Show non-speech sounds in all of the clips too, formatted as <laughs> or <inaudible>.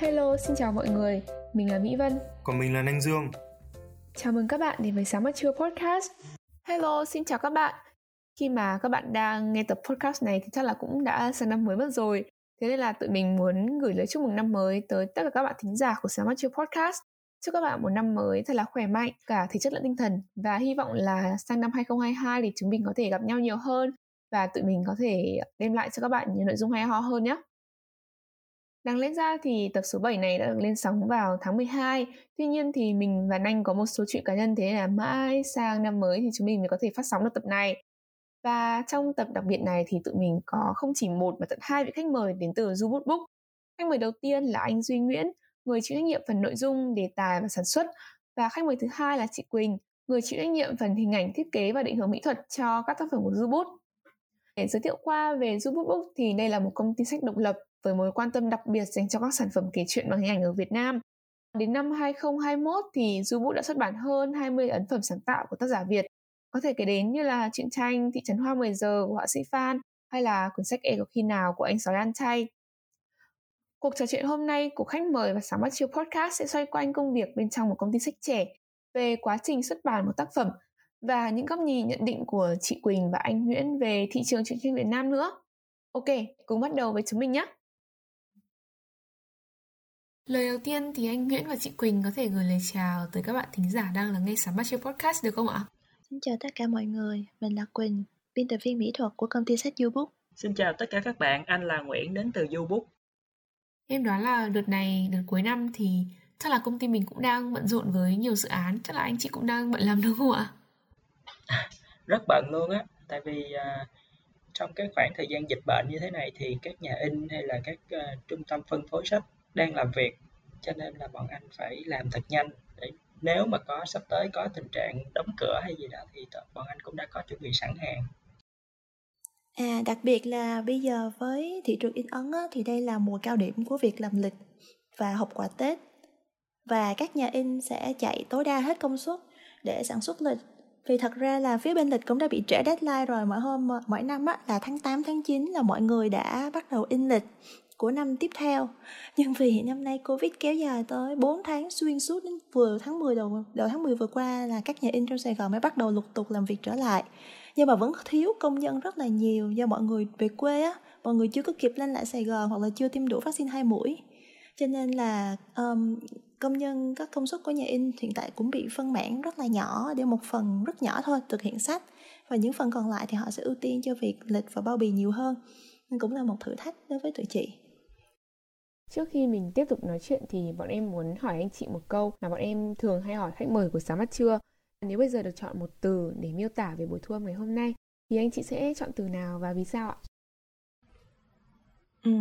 Hello, xin chào mọi người. Mình là Mỹ Vân. Còn mình là Anh Dương. Chào mừng các bạn đến với Sáng Mắt Trưa Podcast. Hello, xin chào các bạn. Khi mà các bạn đang nghe tập podcast này thì chắc là cũng đã sang năm mới mất rồi. Thế nên là tụi mình muốn gửi lời chúc mừng năm mới tới tất cả các bạn thính giả của Sáng Mắt Trưa Podcast. Chúc các bạn một năm mới thật là khỏe mạnh, cả thể chất lẫn tinh thần. Và hy vọng là sang năm 2022 thì chúng mình có thể gặp nhau nhiều hơn và tụi mình có thể đem lại cho các bạn nhiều nội dung hay ho hơn nhé. Đáng lẽ ra thì tập số 7 này đã được lên sóng vào tháng 12 Tuy nhiên thì mình và Anh có một số chuyện cá nhân thế là mãi sang năm mới thì chúng mình mới có thể phát sóng được tập này. Và trong tập đặc biệt này thì tụi mình có không chỉ một mà tận hai vị khách mời đến từ Du Bút Book. Khách mời đầu tiên là anh Duy Nguyễn, người chịu trách nhiệm phần nội dung, đề tài và sản xuất. Và khách mời thứ hai là chị Quỳnh, người chịu trách nhiệm phần hình ảnh thiết kế và định hướng mỹ thuật cho các tác phẩm của Du Bút để giới thiệu qua về Du Book thì đây là một công ty sách độc lập với mối quan tâm đặc biệt dành cho các sản phẩm kể chuyện bằng hình ảnh ở Việt Nam. Đến năm 2021 thì Du Bút đã xuất bản hơn 20 ấn phẩm sáng tạo của tác giả Việt. Có thể kể đến như là truyện tranh Thị trấn Hoa 10 giờ của họa sĩ Phan hay là cuốn sách E có khi nào của anh Sói An Chay. Cuộc trò chuyện hôm nay của khách mời và sáng mắt chiều podcast sẽ xoay quanh công việc bên trong một công ty sách trẻ về quá trình xuất bản một tác phẩm và những góc nhìn nhận định của chị Quỳnh và anh Nguyễn về thị trường truyện tranh Việt Nam nữa. Ok, cùng bắt đầu với chúng mình nhé. Lời đầu tiên thì anh Nguyễn và chị Quỳnh có thể gửi lời chào tới các bạn thính giả đang lắng nghe Sáng Mắt Podcast được không ạ? Xin chào tất cả mọi người, mình là Quỳnh, biên tập viên mỹ thuật của công ty sách Ubook. Xin chào tất cả các bạn, anh là Nguyễn đến từ Ubook. Em đoán là đợt này, đợt cuối năm thì chắc là công ty mình cũng đang bận rộn với nhiều dự án, chắc là anh chị cũng đang bận lắm đúng không ạ? <laughs> Rất bận luôn á, tại vì uh, trong cái khoảng thời gian dịch bệnh như thế này thì các nhà in hay là các uh, trung tâm phân phối sách đang làm việc cho nên là bọn anh phải làm thật nhanh. Để nếu mà có sắp tới có tình trạng đóng cửa hay gì đó thì bọn anh cũng đã có chuẩn bị sẵn hàng. À, đặc biệt là bây giờ với thị trường in ấn á, thì đây là mùa cao điểm của việc làm lịch và học quả Tết. Và các nhà in sẽ chạy tối đa hết công suất để sản xuất lịch. Vì thật ra là phía bên lịch cũng đã bị trễ deadline rồi mỗi hôm ờ, mỗi năm á, là tháng 8 tháng 9 là mọi người đã bắt đầu in lịch của năm tiếp theo. Nhưng vì năm nay covid kéo dài tới 4 tháng xuyên suốt đến vừa tháng 10 đầu đầu tháng 10 vừa qua là các nhà in trong Sài Gòn mới bắt đầu lục tục làm việc trở lại. Nhưng mà vẫn thiếu công nhân rất là nhiều. Do mọi người về quê á mọi người chưa có kịp lên lại Sài Gòn hoặc là chưa tiêm đủ vaccine hai mũi. Cho nên là um, công nhân các công suất của nhà in hiện tại cũng bị phân mảng rất là nhỏ để một phần rất nhỏ thôi thực hiện sách. Và những phần còn lại thì họ sẽ ưu tiên cho việc lịch và bao bì nhiều hơn. Nên cũng là một thử thách đối với tụi chị. Trước khi mình tiếp tục nói chuyện thì bọn em muốn hỏi anh chị một câu mà bọn em thường hay hỏi khách mời của sáng mắt trưa. Nếu bây giờ được chọn một từ để miêu tả về buổi thu âm ngày hôm nay thì anh chị sẽ chọn từ nào và vì sao ạ? Ừ,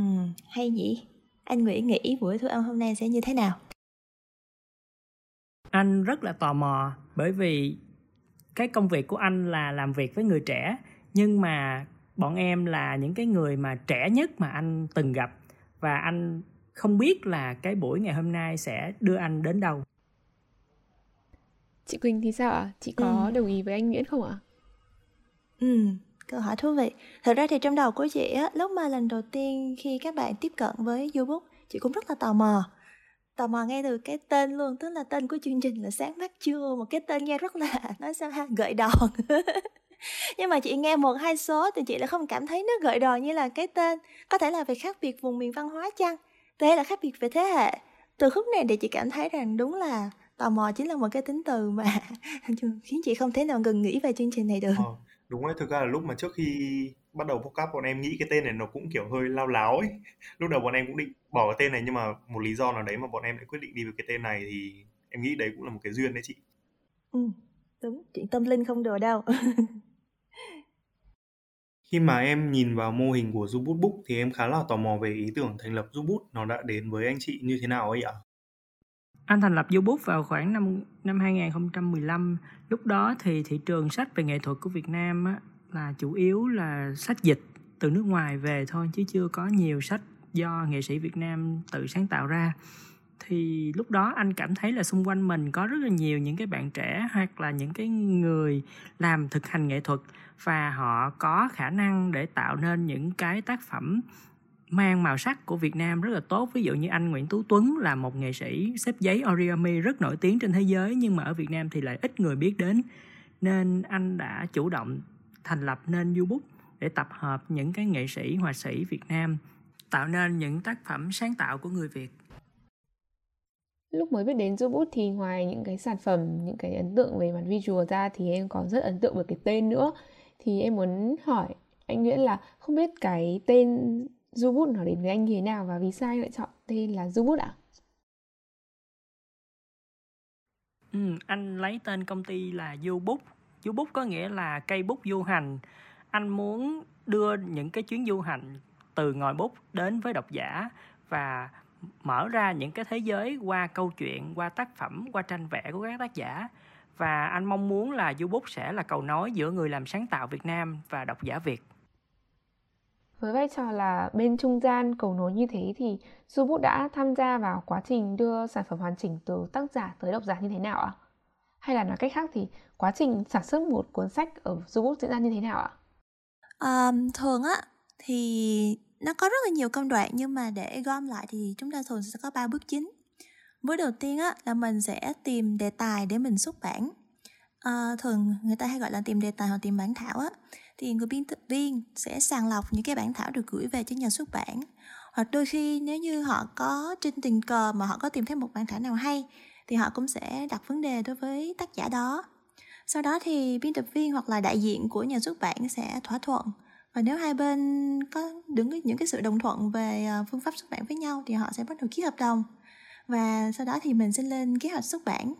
hay nhỉ. Anh Nguyễn nghĩ buổi thu âm hôm nay sẽ như thế nào? Anh rất là tò mò bởi vì cái công việc của anh là làm việc với người trẻ nhưng mà bọn em là những cái người mà trẻ nhất mà anh từng gặp và anh không biết là cái buổi ngày hôm nay sẽ đưa anh đến đâu. Chị Quỳnh thì sao ạ? Chị có ừ. đồng ý với anh Nguyễn không ạ? Ừ câu hỏi thú vị. Thật ra thì trong đầu của chị á lúc mà lần đầu tiên khi các bạn tiếp cận với youtube chị cũng rất là tò mò. Tò mò ngay từ cái tên luôn tức là tên của chương trình là sáng mắt chưa. Một cái tên nghe rất là <laughs> nói sao ha gợi đòn. <laughs> Nhưng mà chị nghe một hai số thì chị lại không cảm thấy nó gợi đòn như là cái tên. Có thể là về khác biệt vùng miền văn hóa chăng thế là khác biệt về thế hệ. Từ khúc này để chị cảm thấy rằng đúng là tò mò chính là một cái tính từ mà <laughs> khiến chị không thể nào ngừng nghĩ về chương trình này được. Ờ, đúng đấy thực ra là lúc mà trước khi bắt đầu podcast bọn em nghĩ cái tên này nó cũng kiểu hơi lao láo ấy. Lúc đầu bọn em cũng định bỏ cái tên này nhưng mà một lý do nào đấy mà bọn em lại quyết định đi với cái tên này thì em nghĩ đấy cũng là một cái duyên đấy chị. Ừ đúng chuyện tâm linh không đùa đâu <laughs> Khi mà em nhìn vào mô hình của Zubut Book thì em khá là tò mò về ý tưởng thành lập Zubut nó đã đến với anh chị như thế nào ấy ạ? Anh thành lập Zubut vào khoảng năm năm 2015. Lúc đó thì thị trường sách về nghệ thuật của Việt Nam á, là chủ yếu là sách dịch từ nước ngoài về thôi chứ chưa có nhiều sách do nghệ sĩ Việt Nam tự sáng tạo ra thì lúc đó anh cảm thấy là xung quanh mình có rất là nhiều những cái bạn trẻ hoặc là những cái người làm thực hành nghệ thuật và họ có khả năng để tạo nên những cái tác phẩm mang màu sắc của Việt Nam rất là tốt. Ví dụ như anh Nguyễn Tú Tuấn là một nghệ sĩ xếp giấy origami rất nổi tiếng trên thế giới nhưng mà ở Việt Nam thì lại ít người biết đến. Nên anh đã chủ động thành lập nên YouTube để tập hợp những cái nghệ sĩ, họa sĩ Việt Nam, tạo nên những tác phẩm sáng tạo của người Việt lúc mới biết đến Zubut thì ngoài những cái sản phẩm những cái ấn tượng về mặt visual ra thì em còn rất ấn tượng với cái tên nữa thì em muốn hỏi anh Nguyễn là không biết cái tên Zubut nó đến với anh như thế nào và vì sao anh lại chọn tên là Zubut ạ? À? Ừ, anh lấy tên công ty là Du Bút. Du Bút có nghĩa là cây bút du hành. Anh muốn đưa những cái chuyến du hành từ ngòi bút đến với độc giả và mở ra những cái thế giới qua câu chuyện, qua tác phẩm, qua tranh vẽ của các tác giả. Và anh mong muốn là Du Bút sẽ là cầu nối giữa người làm sáng tạo Việt Nam và độc giả Việt. Với vai trò là bên trung gian cầu nối như thế thì Du đã tham gia vào quá trình đưa sản phẩm hoàn chỉnh từ tác giả tới độc giả như thế nào ạ? Hay là nói cách khác thì quá trình sản xuất một cuốn sách ở Du diễn ra như thế nào ạ? Um, thường á thì nó có rất là nhiều công đoạn nhưng mà để gom lại thì chúng ta thường sẽ có ba bước chính. Bước đầu tiên á là mình sẽ tìm đề tài để mình xuất bản. À, thường người ta hay gọi là tìm đề tài hoặc tìm bản thảo á thì người biên tập viên sẽ sàng lọc những cái bản thảo được gửi về cho nhà xuất bản hoặc đôi khi nếu như họ có trên tình cờ mà họ có tìm thấy một bản thảo nào hay thì họ cũng sẽ đặt vấn đề đối với tác giả đó sau đó thì biên tập viên hoặc là đại diện của nhà xuất bản sẽ thỏa thuận và nếu hai bên có đứng những cái sự đồng thuận về à, phương pháp xuất bản với nhau thì họ sẽ bắt đầu ký hợp đồng. Và sau đó thì mình sẽ lên kế hoạch xuất bản.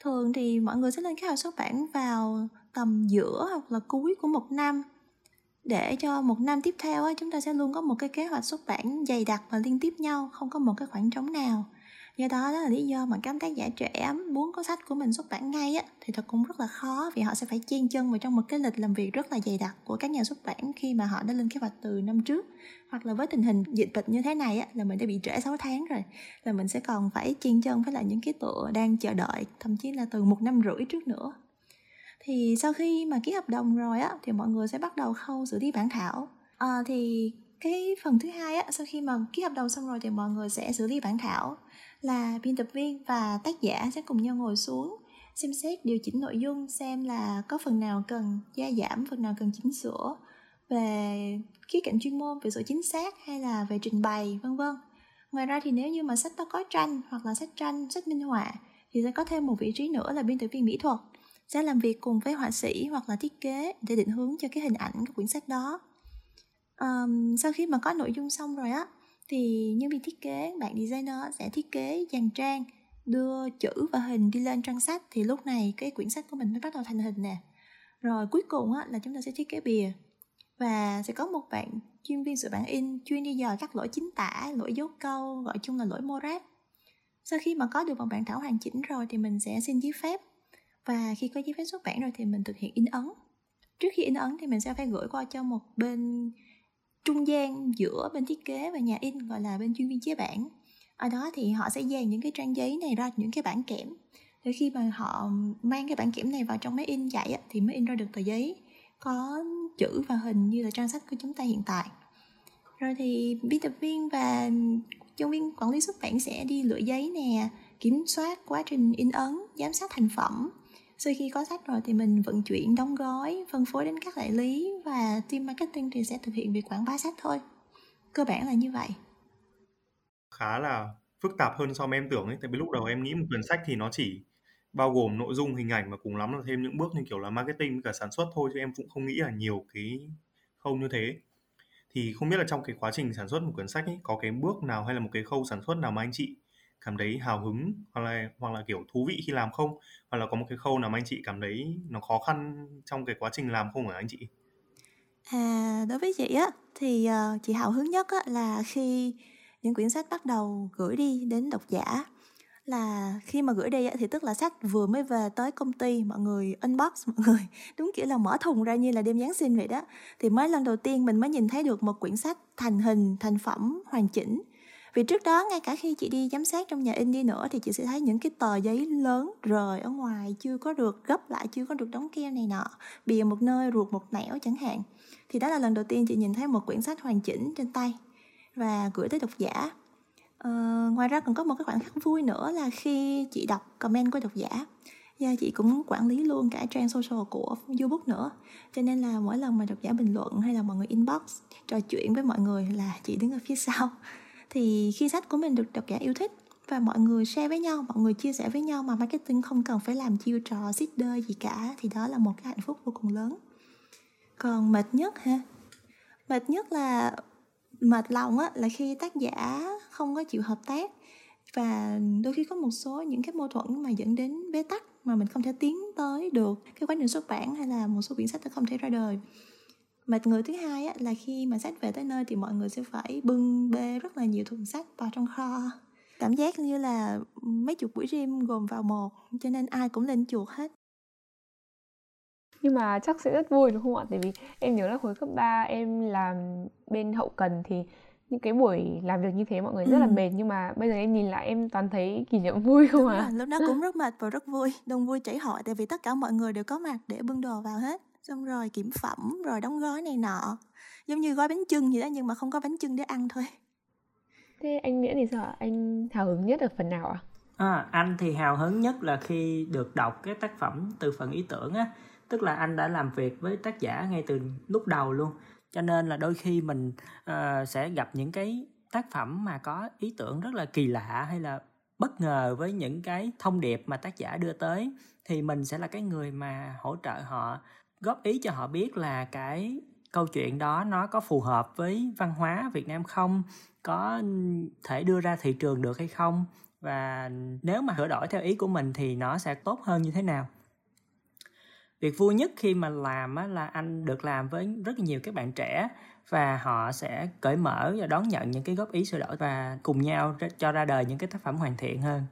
Thường thì mọi người sẽ lên kế hoạch xuất bản vào tầm giữa hoặc là cuối của một năm. Để cho một năm tiếp theo chúng ta sẽ luôn có một cái kế hoạch xuất bản dày đặc và liên tiếp nhau, không có một cái khoảng trống nào do đó đó là lý do mà các tác giả trẻ muốn có sách của mình xuất bản ngay á thì thật cũng rất là khó vì họ sẽ phải chen chân vào trong một cái lịch làm việc rất là dày đặc của các nhà xuất bản khi mà họ đã lên kế hoạch từ năm trước. Hoặc là với tình hình dịch bệnh như thế này á là mình đã bị trễ 6 tháng rồi là mình sẽ còn phải chen chân với lại những cái tựa đang chờ đợi thậm chí là từ một năm rưỡi trước nữa. Thì sau khi mà ký hợp đồng rồi á thì mọi người sẽ bắt đầu khâu xử lý bản thảo. À, thì cái phần thứ hai á sau khi mà ký hợp đồng xong rồi thì mọi người sẽ xử lý bản thảo là biên tập viên và tác giả sẽ cùng nhau ngồi xuống xem xét điều chỉnh nội dung xem là có phần nào cần gia giảm phần nào cần chỉnh sửa về khía cạnh chuyên môn về sự chính xác hay là về trình bày vân vân. Ngoài ra thì nếu như mà sách ta có tranh hoặc là sách tranh sách minh họa thì sẽ có thêm một vị trí nữa là biên tập viên mỹ thuật. Sẽ làm việc cùng với họa sĩ hoặc là thiết kế để định hướng cho cái hình ảnh của quyển sách đó. Um, sau khi mà có nội dung xong rồi á thì nhân viên thiết kế bạn designer sẽ thiết kế dàn trang đưa chữ và hình đi lên trang sách. Thì lúc này cái quyển sách của mình mới bắt đầu thành hình nè. Rồi cuối cùng á, là chúng ta sẽ thiết kế bìa. Và sẽ có một bạn chuyên viên sửa bản in chuyên đi dò các lỗi chính tả lỗi dấu câu gọi chung là lỗi mô rác sau khi mà có được một bản thảo hoàn chỉnh rồi thì mình sẽ xin giấy phép. Và khi có giấy phép xuất bản rồi thì mình thực hiện in ấn. Trước khi in ấn thì mình sẽ phải gửi qua cho một bên trung gian giữa bên thiết kế và nhà in gọi là bên chuyên viên chế bản. Ở đó thì họ sẽ dàn những cái trang giấy này ra những cái bản kẽm. Thì khi mà họ mang cái bản kiểm này vào trong máy in chạy á, thì mới in ra được tờ giấy có chữ và hình như là trang sách của chúng ta hiện tại. Rồi thì biên tập viên và nhân viên quản lý xuất bản sẽ đi lựa giấy nè kiểm soát quá trình in ấn giám sát thành phẩm sau khi có sách rồi thì mình vận chuyển, đóng gói, phân phối đến các đại lý và team marketing thì sẽ thực hiện việc quảng bá sách thôi. Cơ bản là như vậy. Khá là phức tạp hơn so với em tưởng ấy, tại vì lúc đầu em nghĩ một quyển sách thì nó chỉ bao gồm nội dung, hình ảnh và cùng lắm là thêm những bước như kiểu là marketing với cả sản xuất thôi, chứ em cũng không nghĩ là nhiều cái khâu như thế. Thì không biết là trong cái quá trình sản xuất một quyển sách ấy, có cái bước nào hay là một cái khâu sản xuất nào mà anh chị cảm thấy hào hứng hoặc là hoặc là kiểu thú vị khi làm không? Hoặc là có một cái khâu nào mà anh chị cảm thấy nó khó khăn trong cái quá trình làm không hả anh chị? À đối với chị á thì uh, chị hào hứng nhất á là khi những quyển sách bắt đầu gửi đi đến độc giả. Là khi mà gửi đi thì tức là sách vừa mới về tới công ty mọi người unbox <laughs> mọi người đúng kiểu là mở thùng ra như là đêm giáng sinh vậy đó. Thì mới lần đầu tiên mình mới nhìn thấy được một quyển sách thành hình thành phẩm hoàn chỉnh vì trước đó ngay cả khi chị đi giám sát trong nhà in đi nữa thì chị sẽ thấy những cái tờ giấy lớn rời ở ngoài chưa có được gấp lại chưa có được đóng keo này nọ bìa một nơi ruột một nẻo chẳng hạn. Thì đó là lần đầu tiên chị nhìn thấy một quyển sách hoàn chỉnh trên tay và gửi tới độc giả. Ờ, ngoài ra còn có một cái khoảnh khắc vui nữa là khi chị đọc comment của độc giả. Và chị cũng quản lý luôn cả trang social của facebook nữa. Cho nên là mỗi lần mà độc giả bình luận hay là mọi người inbox trò chuyện với mọi người là chị đứng ở phía sau thì khi sách của mình được độc giả yêu thích và mọi người share với nhau, mọi người chia sẻ với nhau mà marketing không cần phải làm chiêu trò, seeder gì cả, thì đó là một cái hạnh phúc vô cùng lớn. Còn mệt nhất ha mệt nhất là, mệt lòng á, là khi tác giả không có chịu hợp tác và đôi khi có một số những cái mâu thuẫn mà dẫn đến bế tắc mà mình không thể tiến tới được cái quá trình xuất bản hay là một số quyển sách đã không thể ra đời mệt người thứ hai á, là khi mà sách về tới nơi thì mọi người sẽ phải bưng bê rất là nhiều thùng sách vào trong kho. Cảm giác như là mấy chục buổi gym gồm vào một cho nên ai cũng lên chuột hết. Nhưng mà chắc sẽ rất vui đúng không ạ? Tại vì em nhớ là hồi cấp 3 em làm bên hậu cần thì những cái buổi làm việc như thế mọi người rất là ừ. mệt nhưng mà bây giờ em nhìn lại em toàn thấy kỷ niệm vui không à lúc đó cũng <laughs> rất mệt và rất vui đông vui chảy hội tại vì tất cả mọi người đều có mặt để bưng đồ vào hết xong rồi kiểm phẩm rồi đóng gói này nọ. Giống như gói bánh chưng vậy đó nhưng mà không có bánh chưng để ăn thôi. Thế anh nghĩa thì sao anh hào hứng nhất ở phần nào ạ? À, anh thì hào hứng nhất là khi được đọc cái tác phẩm từ phần ý tưởng á. Tức là anh đã làm việc với tác giả ngay từ lúc đầu luôn. Cho nên là đôi khi mình uh, sẽ gặp những cái tác phẩm mà có ý tưởng rất là kỳ lạ hay là bất ngờ với những cái thông điệp mà tác giả đưa tới. Thì mình sẽ là cái người mà hỗ trợ họ góp ý cho họ biết là cái câu chuyện đó nó có phù hợp với văn hóa Việt Nam không? Có thể đưa ra thị trường được hay không? Và nếu mà sửa đổi theo ý của mình thì nó sẽ tốt hơn như thế nào? Việc vui nhất khi mà làm á, là anh được làm với rất nhiều các bạn trẻ và họ sẽ cởi mở và đón nhận những cái góp ý sửa đổi và cùng nhau cho ra đời những cái tác phẩm hoàn thiện hơn.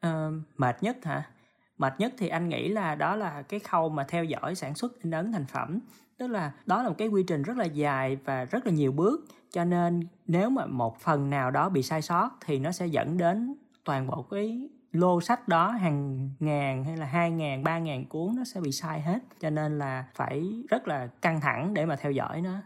À, mệt nhất hả? Mệt nhất thì anh nghĩ là đó là cái khâu mà theo dõi sản xuất in ấn thành phẩm. Tức là đó là một cái quy trình rất là dài và rất là nhiều bước. Cho nên nếu mà một phần nào đó bị sai sót thì nó sẽ dẫn đến toàn bộ cái lô sách đó hàng ngàn hay là hai ngàn, ba ngàn cuốn nó sẽ bị sai hết. Cho nên là phải rất là căng thẳng để mà theo dõi nó.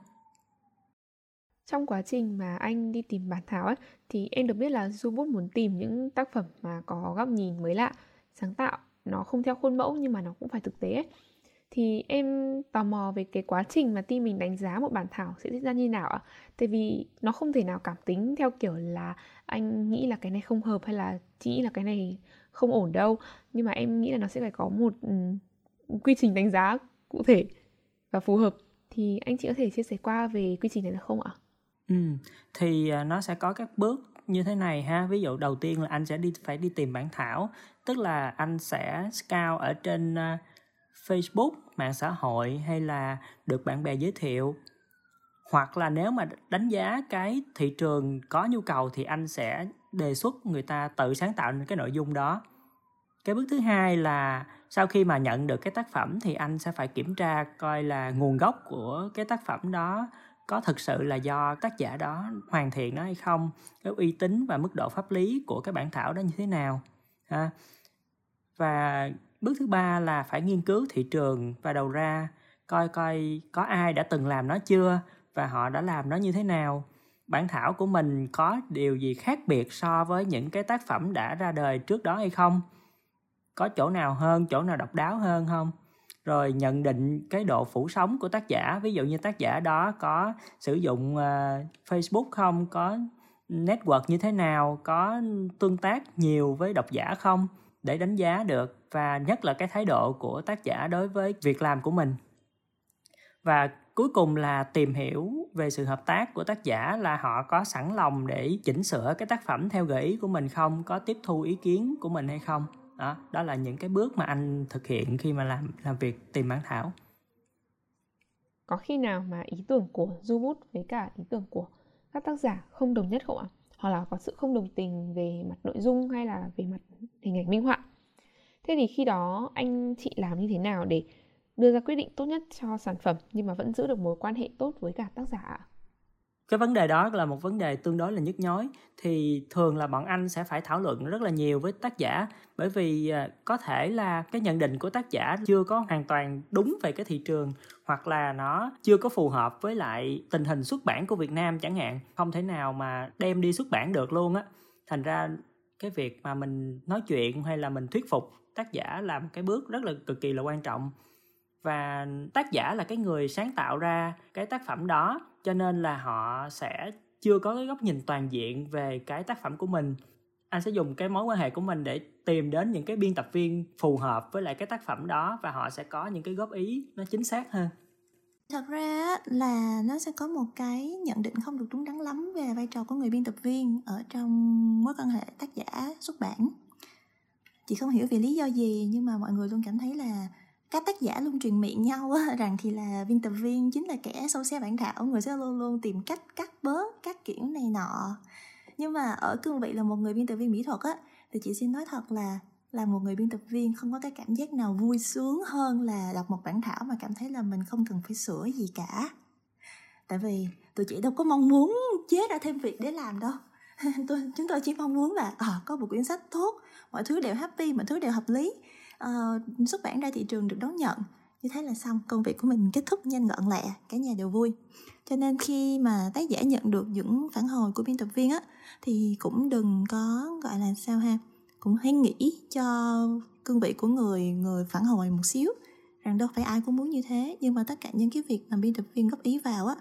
Trong quá trình mà anh đi tìm bản thảo ấy thì em được biết là Zubut muốn tìm những tác phẩm mà có góc nhìn mới lạ, sáng tạo nó không theo khuôn mẫu nhưng mà nó cũng phải thực tế ấy. thì em tò mò về cái quá trình mà team mình đánh giá một bản thảo sẽ diễn ra như nào ạ? Tại vì nó không thể nào cảm tính theo kiểu là anh nghĩ là cái này không hợp hay là chị nghĩ là cái này không ổn đâu nhưng mà em nghĩ là nó sẽ phải có một um, quy trình đánh giá cụ thể và phù hợp thì anh chị có thể chia sẻ qua về quy trình này được không ạ? Ừ, thì à, nó sẽ có các bước như thế này ha. Ví dụ đầu tiên là anh sẽ đi phải đi tìm bản thảo tức là anh sẽ scout ở trên à, Facebook mạng xã hội hay là được bạn bè giới thiệu. Hoặc là nếu mà đánh giá cái thị trường có nhu cầu thì anh sẽ đề xuất người ta tự sáng tạo nên cái nội dung đó. Cái bước thứ hai là sau khi mà nhận được cái tác phẩm thì anh sẽ phải kiểm tra coi là nguồn gốc của cái tác phẩm đó có thực sự là do tác giả đó hoàn thiện nó hay không? Cái uy tín và mức độ pháp lý của cái bản thảo đó như thế nào? Ha. Và bước thứ ba là phải nghiên cứu thị trường và đầu ra, coi coi có ai đã từng làm nó chưa và họ đã làm nó như thế nào. Bản thảo của mình có điều gì khác biệt so với những cái tác phẩm đã ra đời trước đó hay không? Có chỗ nào hơn, chỗ nào độc đáo hơn không? Rồi nhận định cái độ phủ sóng của tác giả. Ví dụ như tác giả đó có sử dụng uh, facebook không? Có network như thế nào? Có tương tác nhiều với độc giả không? Để đánh giá được. Và nhất là cái thái độ của tác giả đối với việc làm của mình. Và cuối cùng là tìm hiểu về sự hợp tác của tác giả là họ có sẵn lòng để chỉnh sửa cái tác phẩm theo gợi ý của mình không? Có tiếp thu ý kiến của mình hay không? Đó đó là những cái bước mà anh thực hiện khi mà làm làm việc tìm bản thảo. Có khi nào mà ý tưởng của du bút với cả ý tưởng của các tác giả không đồng nhất không ạ? Hoặc là có sự không đồng tình về mặt nội dung hay là về mặt hình ảnh minh họa? Thế thì khi đó anh chị làm như thế nào để đưa ra quyết định tốt nhất cho sản phẩm nhưng mà vẫn giữ được mối quan hệ tốt với cả tác giả ạ? Cái vấn đề đó là một vấn đề tương đối là nhức nhối. Thì thường là bọn anh sẽ phải thảo luận rất là nhiều với tác giả. Bởi vì à, có thể là cái nhận định của tác giả chưa có hoàn toàn đúng về cái thị trường, hoặc là nó chưa có phù hợp với lại tình hình xuất bản của Việt Nam chẳng hạn. Không thể nào mà đem đi xuất bản được luôn á. Thành ra cái việc mà mình nói chuyện hay là mình thuyết phục tác giả là một cái bước rất là cực kỳ là quan trọng. Và tác giả là cái người sáng tạo ra cái tác phẩm đó cho nên là họ sẽ chưa có cái góc nhìn toàn diện về cái tác phẩm của mình. Anh sẽ dùng cái mối quan hệ của mình để tìm đến những cái biên tập viên phù hợp với lại cái tác phẩm đó và họ sẽ có những cái góp ý nó chính xác hơn. Thật ra là nó sẽ có một cái nhận định không được đúng đắn lắm về vai trò của người biên tập viên ở trong mối quan hệ tác giả xuất bản. Chị không hiểu vì lý do gì, nhưng mà mọi người luôn cảm thấy là các tác giả luôn truyền miệng nhau á, <laughs> rằng thì là biên tập viên chính là kẻ sâu xe bản thảo người sẽ luôn luôn tìm cách cắt bớt các kiểu này nọ. Nhưng mà ở cương vị là một người biên tập viên mỹ thuật á thì chị xin nói thật là là một người biên tập viên không có cái cảm giác nào vui sướng hơn là đọc một bản thảo mà cảm thấy là mình không cần phải sửa gì cả. Tại vì tụi chị đâu có mong muốn chế ra thêm việc để làm đâu. <laughs> Tôi chúng tôi chỉ mong muốn là à, có một quyển sách tốt mọi thứ đều happy mọi thứ đều hợp lý uh, xuất bản ra thị trường được đón nhận. Như thế là xong công việc của mình kết thúc nhanh gọn lẹ cả nhà đều vui. Cho nên khi mà tác giả nhận được những phản hồi của biên tập viên á thì cũng đừng có gọi là sao ha cũng hãy nghĩ cho cương vị của người người phản hồi một xíu rằng đâu phải ai cũng muốn như thế. Nhưng mà tất cả những cái việc mà biên tập viên góp ý vào á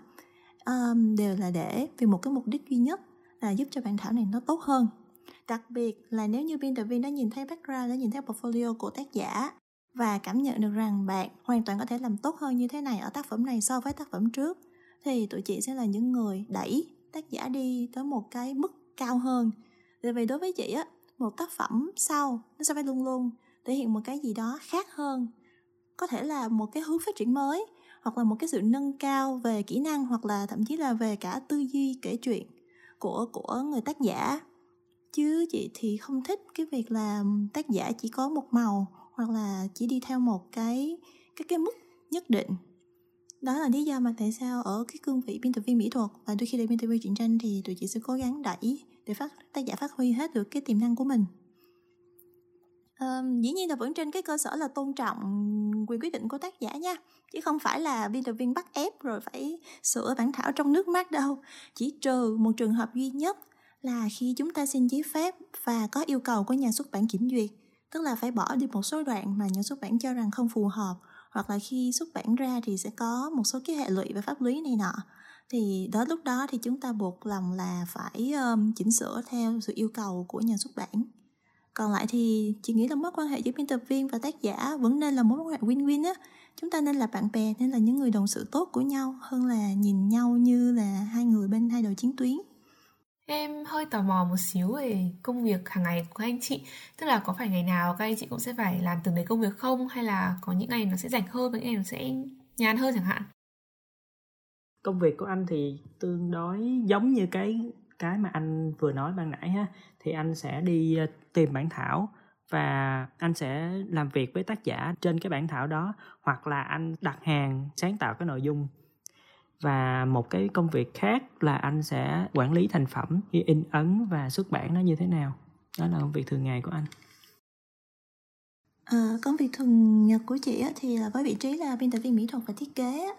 um, đều là để vì một cái mục đích duy nhất là giúp cho bản thảo này nó tốt hơn đặc biệt là nếu như biên tập viên đã nhìn thấy background đã nhìn thấy portfolio của tác giả và cảm nhận được rằng bạn hoàn toàn có thể làm tốt hơn như thế này ở tác phẩm này so với tác phẩm trước, thì tụi chị sẽ là những người đẩy tác giả đi tới một cái mức cao hơn. Tại vì đối với chị á, một tác phẩm sau nó sẽ phải luôn luôn thể hiện một cái gì đó khác hơn. Có thể là một cái hướng phát triển mới, hoặc là một cái sự nâng cao về kỹ năng, hoặc là thậm chí là về cả tư duy kể chuyện của của người tác giả chứ chị thì không thích cái việc là tác giả chỉ có một màu hoặc là chỉ đi theo một cái cái cái mức nhất định. Đó là lý do mà tại sao ở cái cương vị biên tập viên mỹ thuật và đôi khi là biên tập viên truyện tranh thì tụi chị sẽ cố gắng đẩy để phát tác giả phát huy hết được cái tiềm năng của mình. Um, dĩ nhiên là vẫn trên cái cơ sở là tôn trọng quyền quyết định của tác giả nha. Chứ không phải là biên tập viên bắt ép rồi phải sửa bản thảo trong nước mắt đâu. Chỉ trừ một trường hợp duy nhất là khi chúng ta xin giấy phép và có yêu cầu của nhà xuất bản kiểm duyệt tức là phải bỏ đi một số đoạn mà nhà xuất bản cho rằng không phù hợp hoặc là khi xuất bản ra thì sẽ có một số cái hệ lụy về pháp lý này nọ. Thì đó lúc đó thì chúng ta buộc lòng là phải um, chỉnh sửa theo sự yêu cầu của nhà xuất bản. Còn lại thì chị nghĩ là mối quan hệ giữa biên tập viên và tác giả vẫn nên là mối quan hệ win-win á. Chúng ta nên là bạn bè nên là những người đồng sự tốt của nhau hơn là nhìn nhau như là hai người bên hai đầu chiến tuyến. Em hơi tò mò một xíu về công việc hàng ngày của các anh chị. Tức là có phải ngày nào các anh chị cũng sẽ phải làm từng đấy công việc không? Hay là có những ngày nó sẽ rảnh hơn và những ngày nó sẽ nhàn hơn chẳng hạn? Công việc của anh thì tương đối giống như cái cái mà anh vừa nói ban nãy ha. Thì anh sẽ đi ờ, tìm bản thảo và anh sẽ làm việc với tác giả trên cái bản thảo đó. Hoặc là anh đặt hàng sáng tạo cái nội dung và một cái công việc khác là anh sẽ quản lý thành phẩm như in ấn và xuất bản nó như thế nào. Đó là công việc thường ngày của anh. À, công việc thường nhật của chị thì là với vị trí là biên tập viên mỹ thuật và thiết kế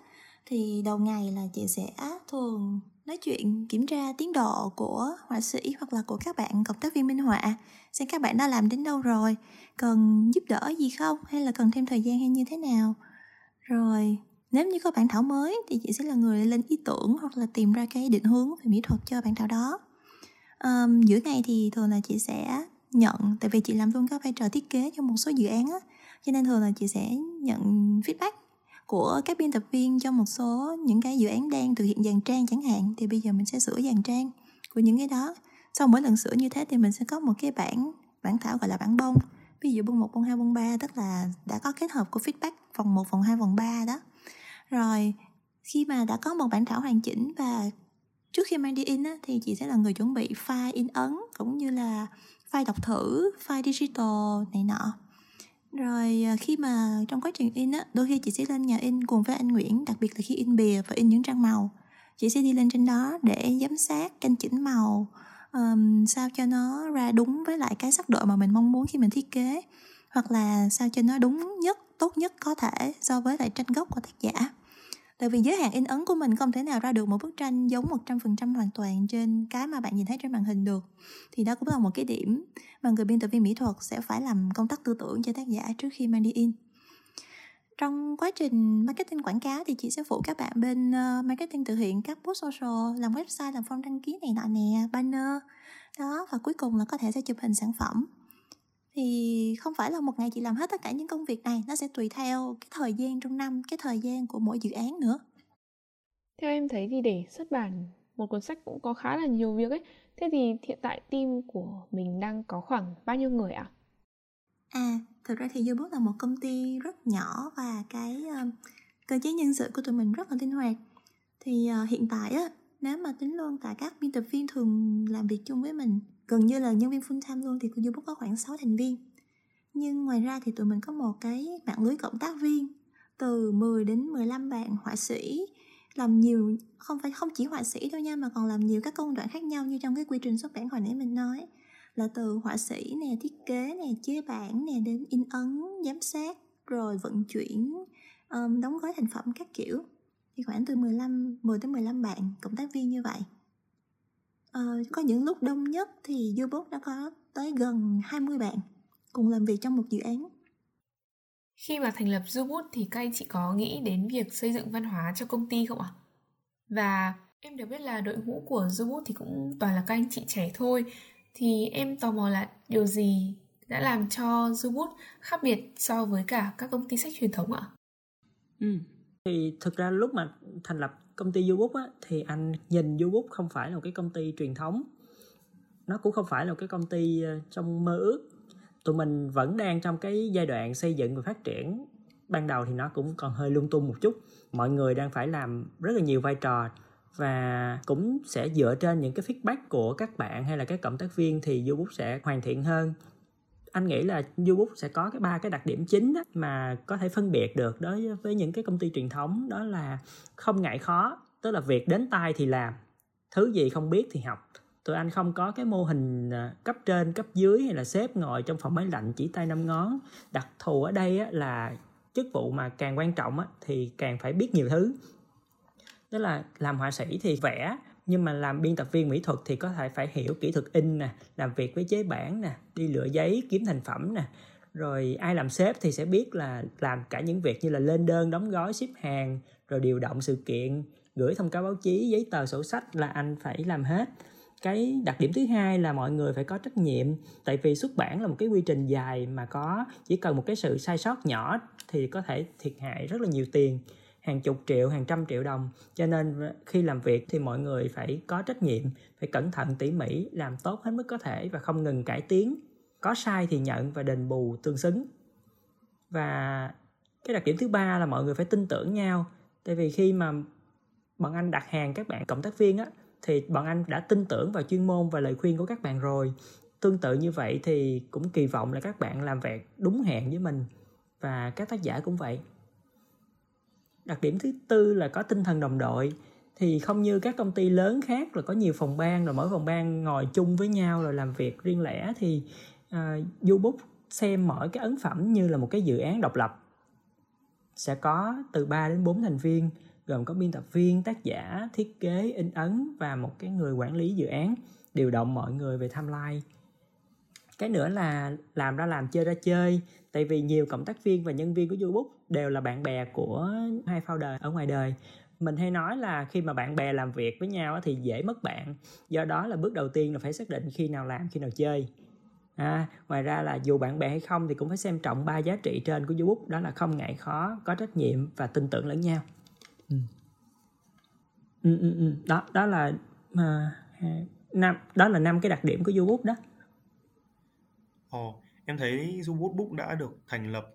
thì đầu ngày là chị sẽ thường nói chuyện kiểm tra tiến độ của họa sĩ hoặc là của các bạn cộng tác viên minh họa. Xem các bạn đã làm đến đâu rồi cần giúp đỡ gì không hay là cần thêm thời gian hay như thế nào. Rồi nếu như có bản thảo mới thì chị sẽ là người lên ý tưởng hoặc là tìm ra cái định hướng về mỹ thuật cho bản thảo đó. Um, giữa ngày thì thường là chị sẽ nhận tại vì chị làm luôn các vai trò thiết kế cho một số dự án á cho nên thường là chị sẽ nhận feedback của các biên tập viên cho một số những cái dự án đang thực hiện dàn trang chẳng hạn thì bây giờ mình sẽ sửa dàn trang của những cái đó. Sau mỗi lần sửa như thế thì mình sẽ có một cái bản bản thảo gọi là bản bông. Ví dụ bông một bông hai bông ba tức là đã có kết hợp của feedback vòng 1, vòng 2, vòng 3 đó rồi khi mà đã có một bản thảo hoàn chỉnh và trước khi mang đi in á, thì chị sẽ là người chuẩn bị file in ấn cũng như là file đọc thử file digital này nọ. Rồi à, khi mà trong quá trình in á đôi khi chị sẽ lên nhà in cùng với anh Nguyễn đặc biệt là khi in bìa và in những trang màu. Chị sẽ đi lên trên đó để giám sát canh chỉnh màu um, sao cho nó ra đúng với lại cái sắc độ mà mình mong muốn khi mình thiết kế hoặc là sao cho nó đúng nhất tốt nhất có thể so với lại tranh gốc của tác giả tại vì giới hạn in ấn của mình không thể nào ra được một bức tranh giống 100% hoàn toàn trên cái mà bạn nhìn thấy trên màn hình được. Thì đó cũng là một cái điểm mà người biên tập viên mỹ thuật sẽ phải làm công tác tư tưởng cho tác giả trước khi mang đi in. Trong quá trình marketing quảng cáo thì chị sẽ phụ các bạn bên uh, marketing thực hiện các post social làm website làm form đăng ký này nọ nè banner. Đó và cuối cùng là có thể sẽ chụp hình sản phẩm thì không phải là một ngày chị làm hết tất cả những công việc này nó sẽ tùy theo cái thời gian trong năm cái thời gian của mỗi dự án nữa. Theo em thấy thì để xuất bản một cuốn sách cũng có khá là nhiều việc ấy. Thế thì hiện tại team của mình đang có khoảng bao nhiêu người ạ? À? à thực ra thì Yobook là một công ty rất nhỏ và cái uh, cơ chế nhân sự của tụi mình rất là linh hoạt. Thì uh, hiện tại á nếu mà tính luôn cả các biên tập viên thường làm việc chung với mình gần như là nhân viên full time luôn thì của YouBook có khoảng 6 thành viên. Nhưng ngoài ra thì tụi mình có một cái mạng lưới cộng tác viên từ 10 đến 15 bạn họa sĩ làm nhiều không phải không chỉ họa sĩ thôi nha mà còn làm nhiều các công đoạn khác nhau như trong cái quy trình xuất bản hồi nãy mình nói. Là từ họa sĩ nè thiết kế nè chế bản nè đến in ấn giám sát rồi vận chuyển um, đóng gói thành phẩm các kiểu. Thì khoảng từ 15 10 tới 15 bạn cộng tác viên như vậy uh, có những lúc đông nhất thì Yobook đã có tới gần 20 bạn cùng làm việc trong một dự án khi mà thành lập Zubut thì các anh chị có nghĩ đến việc xây dựng văn hóa cho công ty không ạ? Và em được biết là đội ngũ của Zubut thì cũng toàn là các anh chị trẻ thôi thì em tò mò là điều gì đã làm cho Zubut khác biệt so với cả các công ty sách truyền thống ạ? Ừ. Thì thực ra lúc mà thành lập công ty youtube á, thì anh nhìn youtube không phải là một cái công ty truyền thống. Nó cũng không phải là một cái công ty ờ, trong mơ ước. Tụi mình vẫn đang trong cái giai đoạn xây dựng và phát triển. Ban đầu thì nó cũng còn hơi lung tung một chút. Mọi người đang phải làm rất là nhiều vai trò và cũng sẽ dựa trên những cái feedback của các bạn hay là các cộng tác viên thì youtube sẽ hoàn thiện hơn anh nghĩ là YouBook sẽ có cái ba cái đặc điểm chính đó mà có thể phân biệt được đối với những cái công ty truyền thống, đó là không ngại khó, tức là việc đến tay thì làm, thứ gì không biết thì học. Tụi anh không có cái mô hình à, cấp trên, cấp dưới hay là sếp ngồi trong phòng máy lạnh chỉ tay năm ngón. Đặc thù ở đây là chức vụ mà càng quan trọng thì càng phải biết nhiều thứ. Tức là làm họa sĩ thì vẽ nhưng mà làm biên tập viên mỹ thuật thì có thể phải hiểu kỹ thuật in nè, làm việc với chế bản nè, đi lựa giấy, kiếm thành phẩm nè. Rồi ai làm sếp thì sẽ biết là làm cả những việc như là lên đơn, đóng gói, ship hàng, rồi điều động sự kiện, gửi thông cáo báo chí, giấy tờ sổ sách là anh phải làm hết. Cái đặc điểm thứ hai là mọi người phải có trách nhiệm, tại vì xuất bản là một cái quy trình dài mà có, chỉ cần một cái sự sai sót nhỏ thì có thể thiệt hại rất là nhiều tiền hàng chục triệu, hàng trăm triệu đồng. Cho nên khi làm việc thì mọi người phải có trách nhiệm, phải cẩn thận, tỉ mỉ, làm tốt hết mức có thể và không ngừng cải tiến. Có sai thì nhận và đền bù tương xứng. Và cái đặc điểm thứ ba là mọi người phải tin tưởng nhau. Tại vì khi mà bọn anh đặt hàng các bạn, cộng tác viên á, thì bọn anh đã tin tưởng vào chuyên môn và lời khuyên của các bạn rồi. Tương tự như vậy thì cũng kỳ vọng là các bạn làm việc đúng hẹn với mình. Và các tác giả cũng vậy đặc điểm thứ tư là có tinh thần đồng đội. Thì không như các công ty lớn khác là có nhiều phòng ban rồi mỗi phòng ban ngồi chung với nhau rồi làm việc riêng lẻ thì uh, xem mỗi cái ấn phẩm như là một cái dự án độc lập. Sẽ có từ 3 đến 4 thành viên gồm có biên tập viên, tác giả, thiết kế, in ấn và một cái người quản lý dự án điều động mọi người về timeline cái nữa là làm ra làm chơi ra chơi. Tại vì nhiều cộng tác viên và nhân viên của YouTube đều là bạn bè của hai founder ở ngoài đời. Mình hay nói là khi mà bạn bè làm việc với nhau thì dễ mất bạn. Do đó là bước đầu tiên là phải xác định khi nào làm khi nào chơi. À, ngoài ra là dù bạn bè hay không thì cũng phải xem trọng ba giá trị trên của YouTube. Đó là không ngại khó có trách nhiệm và tin tưởng lẫn nhau. Ừ. Ừ, ừ, ừ. đó đó là mà, năm đó là năm cái đặc điểm của YouTube đó. Ồ, em thấy Book đã được thành lập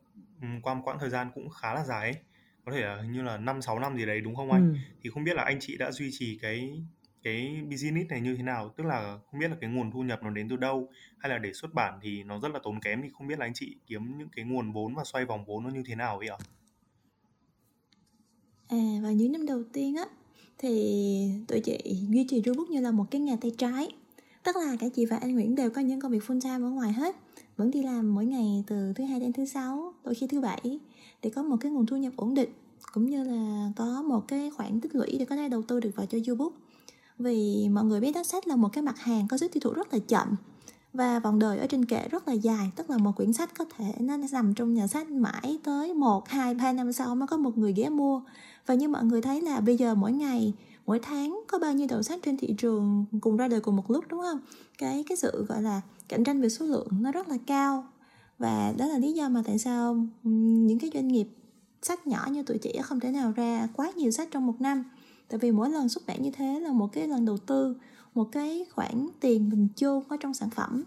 qua một quãng thời gian cũng khá là dài ấy. Có thể là hình như là 5 6 năm gì đấy đúng không anh? Ừ. Thì không biết là anh chị đã duy trì cái cái business này như thế nào? Tức là không biết là cái nguồn thu nhập nó đến từ đâu hay là để xuất bản thì nó rất là tốn kém thì không biết là anh chị kiếm những cái nguồn vốn và xoay vòng vốn nó như thế nào vậy ạ? À, vào những năm đầu tiên á thì tụi chị duy trì Rubik như là một cái nghề tay trái tức là cả chị và anh Nguyễn đều có những công việc full time ở ngoài hết. Vẫn đi làm mỗi ngày từ thứ hai đến thứ sáu, đôi khi thứ bảy, để có một cái nguồn thu nhập ổn định, cũng như là có một cái khoản tích lũy để có thể đầu tư được vào cho youtube vì mọi người biết đó sách là một cái mặt hàng có sức tiêu thụ rất là chậm và vòng đời ở trên kệ rất là dài. Tức là một quyển sách có thể nó nằm trong nhà sách mãi tới một, hai, ba năm sau mới có một người ghé mua. Và như mọi người thấy là bây giờ mỗi ngày mỗi tháng có bao nhiêu đầu sách trên thị trường cùng ra đời cùng một lúc, đúng không? Cái cái sự, gọi là, cạnh tranh về số lượng nó rất là cao. Và đó là lý do mà tại sao những cái doanh nghiệp sách nhỏ như tụi chị không thể nào ra quá nhiều sách trong một năm. Tại vì mỗi lần xuất bản như thế là một cái lần đầu tư, một cái khoản tiền mình chôn ở trong sản phẩm.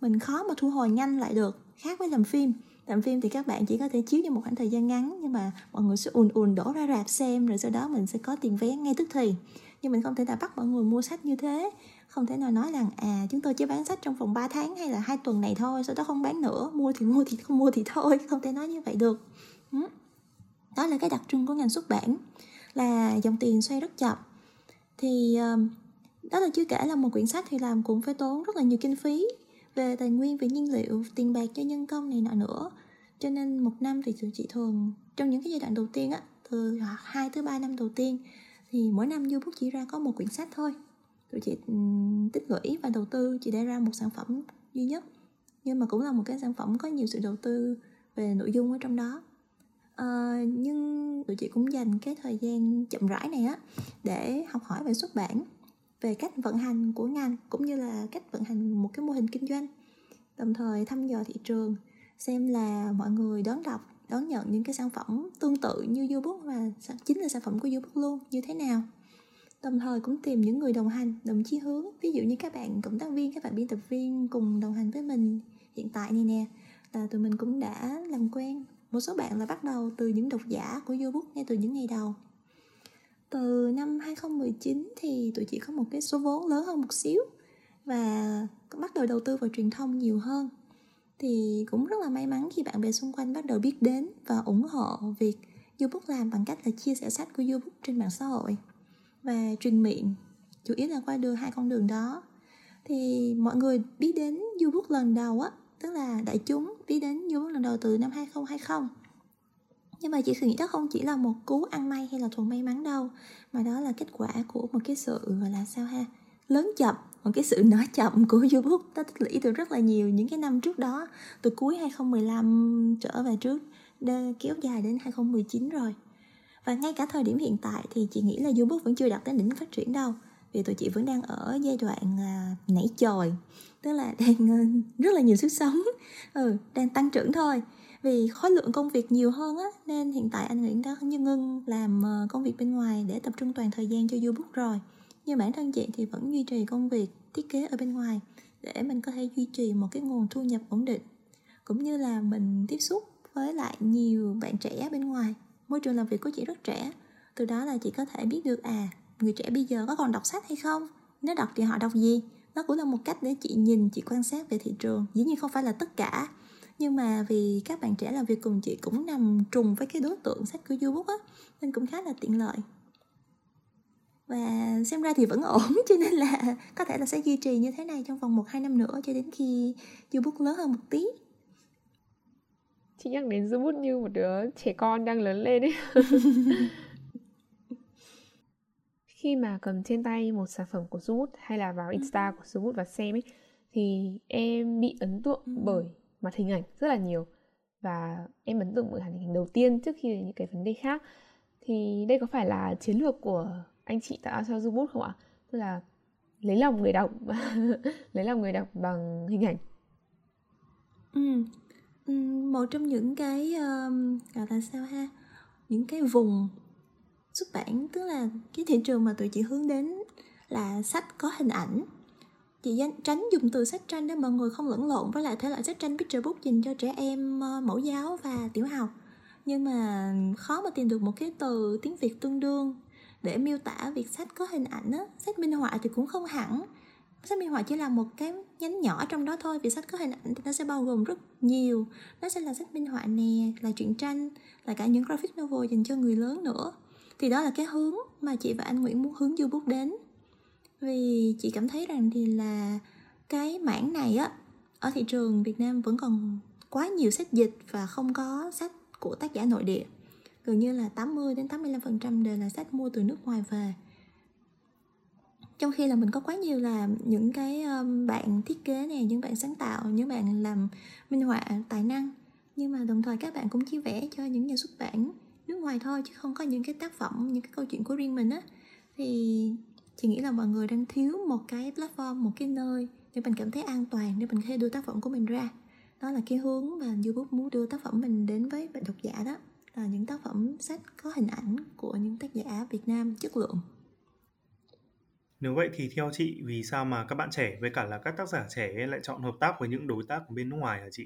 Mình khó mà thu hồi nhanh lại được, khác với làm phim làm phim thì các bạn chỉ có thể chiếu trong một khoảng thời gian ngắn, nhưng mà mọi người sẽ ùn ùn đổ ra rạp xem, rồi sau đó mình sẽ có tiền vé ngay tức thì. Nhưng mình không thể nào bắt mọi người mua sách như thế. Không thể nào nói rằng à chúng tôi chỉ bán sách trong vòng 3 tháng hay là hai tuần này thôi, sau đó không bán nữa, mua thì mua thì không mua thì thôi. Không thể nói như vậy được. Đó là cái đặc trưng của ngành xuất bản, là dòng tiền xoay rất chậm. Thì ờ, đó là chưa kể là một quyển sách thì làm cũng phải tốn rất là nhiều kinh phí về tài nguyên về nhiên liệu tiền bạc cho nhân công này nọ nữa. Cho nên một năm thì tụi chị thường trong những cái giai đoạn đầu tiên á từ hai tới ba năm đầu tiên thì mỗi năm youtube chỉ ra có một quyển sách thôi. Tụi chị ừ, tích lũy và đầu tư chỉ để ra một sản phẩm duy nhất. Nhưng mà cũng là một cái sản phẩm có nhiều sự đầu tư về nội dung ở trong đó. À, nhưng tụi chị cũng dành cái thời gian chậm rãi này á để học hỏi về xuất bản về cách vận hành của ngành cũng như là cách vận hành một cái mô hình kinh doanh. Đồng thời thăm dò thị trường, xem là mọi người đón đọc, đón nhận những cái sản phẩm tương tự như YouBook và chính là sản phẩm của YouBook luôn, như thế nào. Đồng thời cũng tìm những người đồng hành, đồng chí hướng, ví dụ như các bạn cộng tác viên, các bạn biên tập viên cùng đồng hành với mình hiện tại này nè, là tụi mình cũng đã làm quen. Một số bạn là bắt đầu từ những độc giả của YouBook ngay từ những ngày đầu từ năm 2019 thì tụi chị có một cái số vốn lớn hơn một xíu và bắt đầu đầu tư vào truyền thông nhiều hơn. Thì cũng rất là may mắn khi bạn bè xung quanh bắt đầu biết đến và ủng hộ việc YouTube làm bằng cách là chia sẻ sách của YouTube trên mạng xã hội và truyền miệng, chủ yếu là qua đường hai con đường đó. Thì mọi người biết đến YouTube lần đầu á, tức là đại chúng biết đến YouTube lần đầu từ năm 2020 nhưng mà chị nghĩ đó không chỉ là một cú ăn may hay là thuận may mắn đâu mà đó là kết quả của một cái sự gọi là sao ha lớn chậm một cái sự nở chậm của <laughs> YouTube. Đã tích lũy từ rất là nhiều những cái năm trước đó từ cuối 2015 trở về trước để kéo dài đến 2019 rồi. Và ngay cả thời điểm hiện tại thì chị nghĩ là YouTube vẫn chưa đạt đến đỉnh phát triển đâu vì tụi chị vẫn đang ở giai đoạn à, nảy chồi tức là đang ờ, rất là nhiều sức sống <laughs> ừ, đang tăng trưởng thôi vì khối lượng công việc nhiều hơn á, nên hiện tại anh Nguyễn đã như ngưng làm ờ, công việc bên ngoài để tập trung toàn thời gian cho YouTube rồi. Nhưng bản thân chị thì vẫn duy trì công việc thiết kế ở bên ngoài để mình có thể duy trì một cái nguồn thu nhập ổn định. Cũng như là mình tiếp xúc với lại nhiều bạn trẻ bên ngoài. Môi trường làm việc của chị rất trẻ. Từ đó là chị có thể biết được à người trẻ bây giờ có còn đọc sách hay không? Nếu đọc thì họ đọc gì? Nó cũng là một cách để chị nhìn, chị quan sát về thị trường. Dĩ nhiên không phải là tất cả nhưng mà vì các bạn trẻ làm việc cùng chị cũng nằm trùng với cái đối tượng sách của youtube á nên cũng khá là tiện lợi. Và xem ra thì vẫn <laughs> ổn cho nên là có thể là sẽ duy trì như thế này trong vòng một hai năm nữa cho đến khi youtube lớn hơn một tí. Chị nhắc đến youtube như một đứa trẻ con đang lớn lên ấy. <laughs> Khi mà cầm trên tay một sản phẩm của Zoot hay là vào Insta của Zoot và xem ấy thì em bị ấn tượng bởi mặt hình ảnh rất là nhiều và em ấn tượng bởi hình ảnh đầu tiên trước khi những cái vấn đề khác thì đây có phải là chiến lược của anh chị tạo cho Zoot không ạ? Tức là lấy lòng người đọc <laughs> lấy lòng người đọc bằng hình ảnh. Ừ. Một trong những cái um, gọi là sao ha? Những cái vùng xuất bản tức là cái thị trường mà tụi chị hướng đến là sách có hình ảnh chị tránh dùng từ sách tranh để mọi người không lẫn lộn với lại thể loại sách tranh picture book dành cho trẻ em ờ, mẫu giáo và tiểu học. Nhưng mà khó mà tìm được một cái từ tiếng việt tương đương. Để miêu tả việc sách có hình ảnh á, sách minh họa thì cũng không hẳn. Sách minh họa chỉ là một cái nhánh nhỏ trong đó thôi, vì sách có hình ảnh thì nó sẽ bao gồm rất nhiều. Nó sẽ là sách minh họa nè, là truyện tranh, là cả những graphic novel dành cho người lớn nữa. Thì đó là cái hướng mà chị và anh Nguyễn muốn hướng du bút đến vì chị cảm thấy rằng thì là cái mảng này á, ở thị trường Việt Nam vẫn còn quá nhiều sách dịch và không có sách của tác giả nội địa. Gần như là 80 đến 85% đều là sách mua từ nước ngoài về. Trong khi là mình có quá nhiều là những cái bạn thiết kế này những bạn sáng tạo, những bạn làm minh họa, tài năng. Nhưng mà đồng thời các bạn cũng chia vẽ cho những nhà xuất bản nước ngoài thôi, chứ không có những cái tác phẩm, những cái câu chuyện của riêng mình á. Thì chị nghĩ là mọi người đang thiếu một cái platform một cái nơi để mình cảm thấy an toàn để mình có thể đưa tác phẩm của mình ra. Đó là cái hướng mà YouTube muốn đưa tác phẩm mình đến với độc giả đó là những tác phẩm sách có hình ảnh của những tác giả Việt Nam chất lượng. Nếu vậy thì theo chị vì sao mà các bạn trẻ với cả là các tác giả trẻ lại chọn hợp tác với những đối tác của bên nước ngoài hả chị?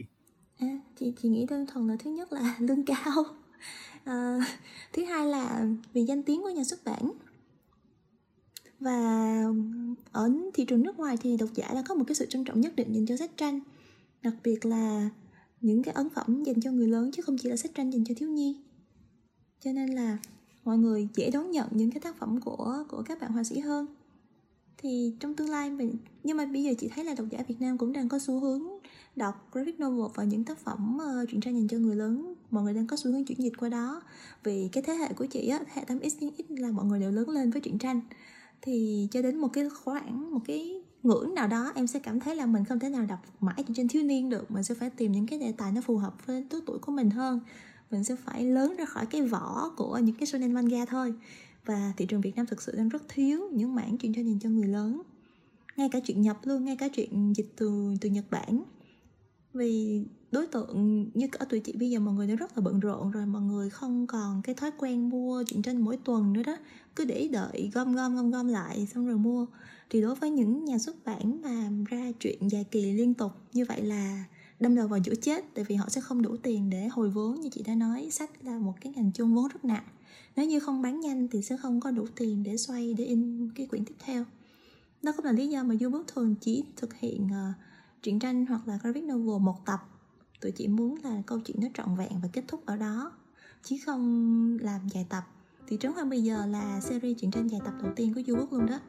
À, chị chị nghĩ đơn thuần là thứ nhất là <laughs> lương cao. <laughs> À, thứ hai là vì danh tiếng của nhà xuất bản và ở thị trường nước ngoài thì độc giả đã có một cái sự trân trọng nhất định dành cho sách tranh. Đặc biệt là những cái ấn phẩm dành cho người lớn chứ không chỉ là sách tranh dành cho thiếu nhi. Cho nên là mọi người dễ đón nhận những cái tác phẩm của của các bạn họa sĩ hơn. Thì trong tương lai mình nhưng mà bây giờ chị thấy là độc giả Việt Nam cũng đang có xu hướng đọc graphic novel và những tác phẩm uh, truyện tranh dành cho người lớn. Mọi người đang có xu hướng chuyển dịch qua đó. Vì cái thế hệ của chị á hệ 8x 9x là mọi người đều lớn lên với truyện tranh thì cho đến một cái khoảng, một cái ngưỡng nào đó, em sẽ cảm thấy là mình không thể nào đọc mãi trên thiếu niên được. Mình sẽ phải tìm những cái đề tài nó phù hợp với tuổi tuổi của mình hơn. Mình sẽ phải lớn ra khỏi cái vỏ của những cái shonen manga thôi. Và thị trường Việt Nam thực sự đang rất thiếu những mảng chuyện cho nhìn cho người lớn. Ngay cả chuyện nhập luôn, ngay cả chuyện dịch từ từ Nhật Bản. Vì đối tượng như ở tuổi chị bây giờ mọi người đã rất là bận rộn rồi mọi người không còn cái thói quen mua truyện tranh mỗi tuần nữa đó. Cứ để đợi gom gom gom gom lại xong rồi mua. Thì đối với những nhà xuất bản mà ra chuyện dài kỳ liên tục như vậy là đâm đầu vào chỗ chết tại vì họ sẽ không đủ tiền để hồi vốn như chị đã nói sách là một cái ngành chôn vốn rất nặng. Nếu như không bán nhanh thì sẽ không có đủ tiền để xoay để in cái quyển tiếp theo. Đó cũng là lý do mà YouTube thường chỉ thực hiện uh, truyện tranh hoặc là graphic novel một tập tụi chị muốn là câu chuyện nó trọn vẹn và kết thúc ở đó. Chứ không làm dài tập. Thì trấn hoa bây giờ là series truyện tranh dài tập đầu tiên của du quốc luôn đó.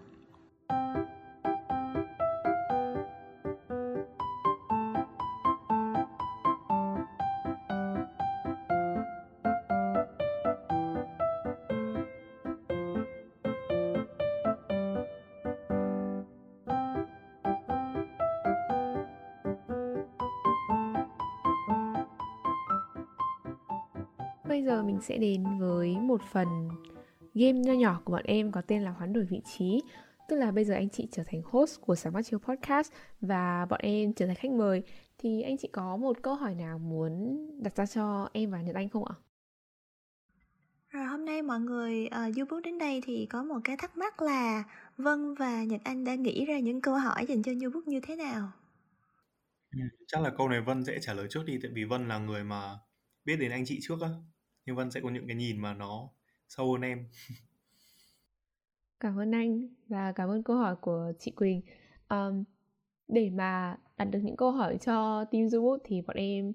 Bây giờ mình sẽ đến với một phần game nho nhỏ của bọn em có tên là hoán đổi vị trí Tức là bây giờ anh chị trở thành host của Sáng Mắt Chiếu Podcast và bọn em trở thành khách mời Thì anh chị có một câu hỏi nào muốn đặt ra cho em và Nhật Anh không ạ? Rồi hôm nay mọi người uh, du bước đến đây thì có một cái thắc mắc là Vân và Nhật Anh đã nghĩ ra những câu hỏi dành cho du bước như thế nào? Ừ, chắc là câu này Vân sẽ trả lời trước đi tại vì Vân là người mà biết đến anh chị trước á nhưng Vân sẽ có những cái nhìn mà nó sâu hơn em. Cảm ơn anh và cảm ơn câu hỏi của chị Quỳnh. Um, để mà đặt được những câu hỏi cho team Zubut thì bọn em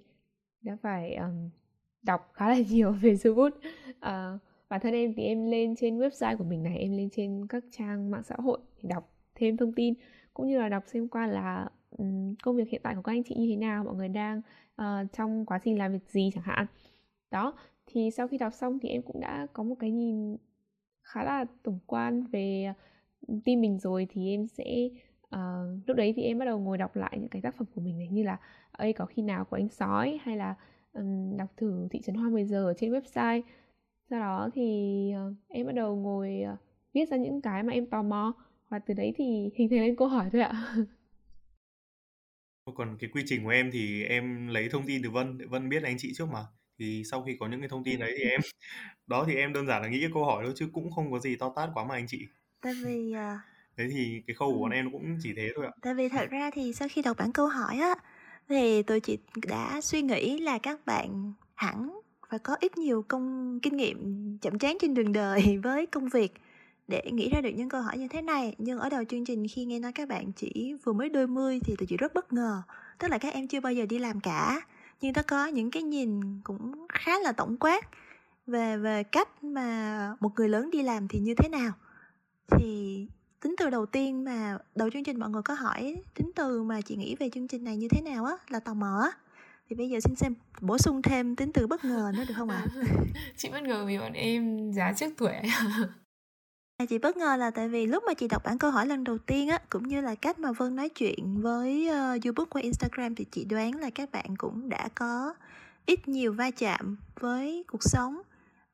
đã phải um, đọc khá là <laughs> nhiều về Zubut uh, ờ, bản thân em thì em lên trên website của mình này em lên trên các trang mạng xã hội để đọc thêm thông tin cũng như là đọc xem qua là um, công việc hiện tại của các anh chị như thế nào mọi người đang uh, trong quá trình làm việc gì chẳng hạn. Đó thì sau khi đọc xong thì em cũng đã có một cái nhìn khá là tổng quan về ừ, team mình rồi. Thì em sẽ uh, lúc đấy thì em bắt đầu ngồi đọc lại những cái tác phẩm của mình này như là ơi có khi nào của anh sói? hay là um, đọc thử thị trấn hoa 10 giờ ở trên website. Sau đó thì uh, em bắt đầu ngồi uh, viết ra những cái mà em tò mò. Và từ đấy thì <laughs> hình thành lên câu hỏi thôi ạ. Còn cái quy trình của em thì em lấy thông tin từ Vân Vân biết anh chị trước mà thì sau khi có những cái thông tin đấy thì em <laughs> đó thì em đơn giản là nghĩ cái câu hỏi thôi chứ cũng không có gì to tát quá mà anh chị. Tại vì uh... <laughs> thế thì cái khâu của bọn em cũng chỉ thế thôi ạ. Tại vì thật ra thì sau khi đọc bản câu hỏi á thì tôi chị đã suy nghĩ là các bạn hẳn phải có ít nhiều công kinh nghiệm chậm trán trên đường đời <laughs> với công việc để nghĩ ra được những câu hỏi như thế này. Nhưng ở đầu chương trình khi nghe nói các bạn chỉ vừa mới đôi mươi thì tụi chị rất bất ngờ tức là các em chưa bao giờ đi làm cả nhưng ta có những cái nhìn cũng khá là tổng quát về về cách mà một người lớn đi làm thì như thế nào. Thì tính từ đầu tiên mà đầu chương trình mọi người có hỏi tính từ mà chị nghĩ về chương trình này như thế nào á là tò mò á. Thì bây giờ xin xem bổ sung thêm tính từ bất ngờ nữa được không ạ? À? <laughs> chị bất ngờ vì bọn em giá trước tuổi. <laughs> À, chị bất ngờ là tại vì lúc mà chị đọc bản câu hỏi lần đầu tiên á cũng như là cách mà vân nói chuyện với uh, youtube qua instagram thì chị đoán là các bạn cũng đã có ít nhiều va chạm với cuộc sống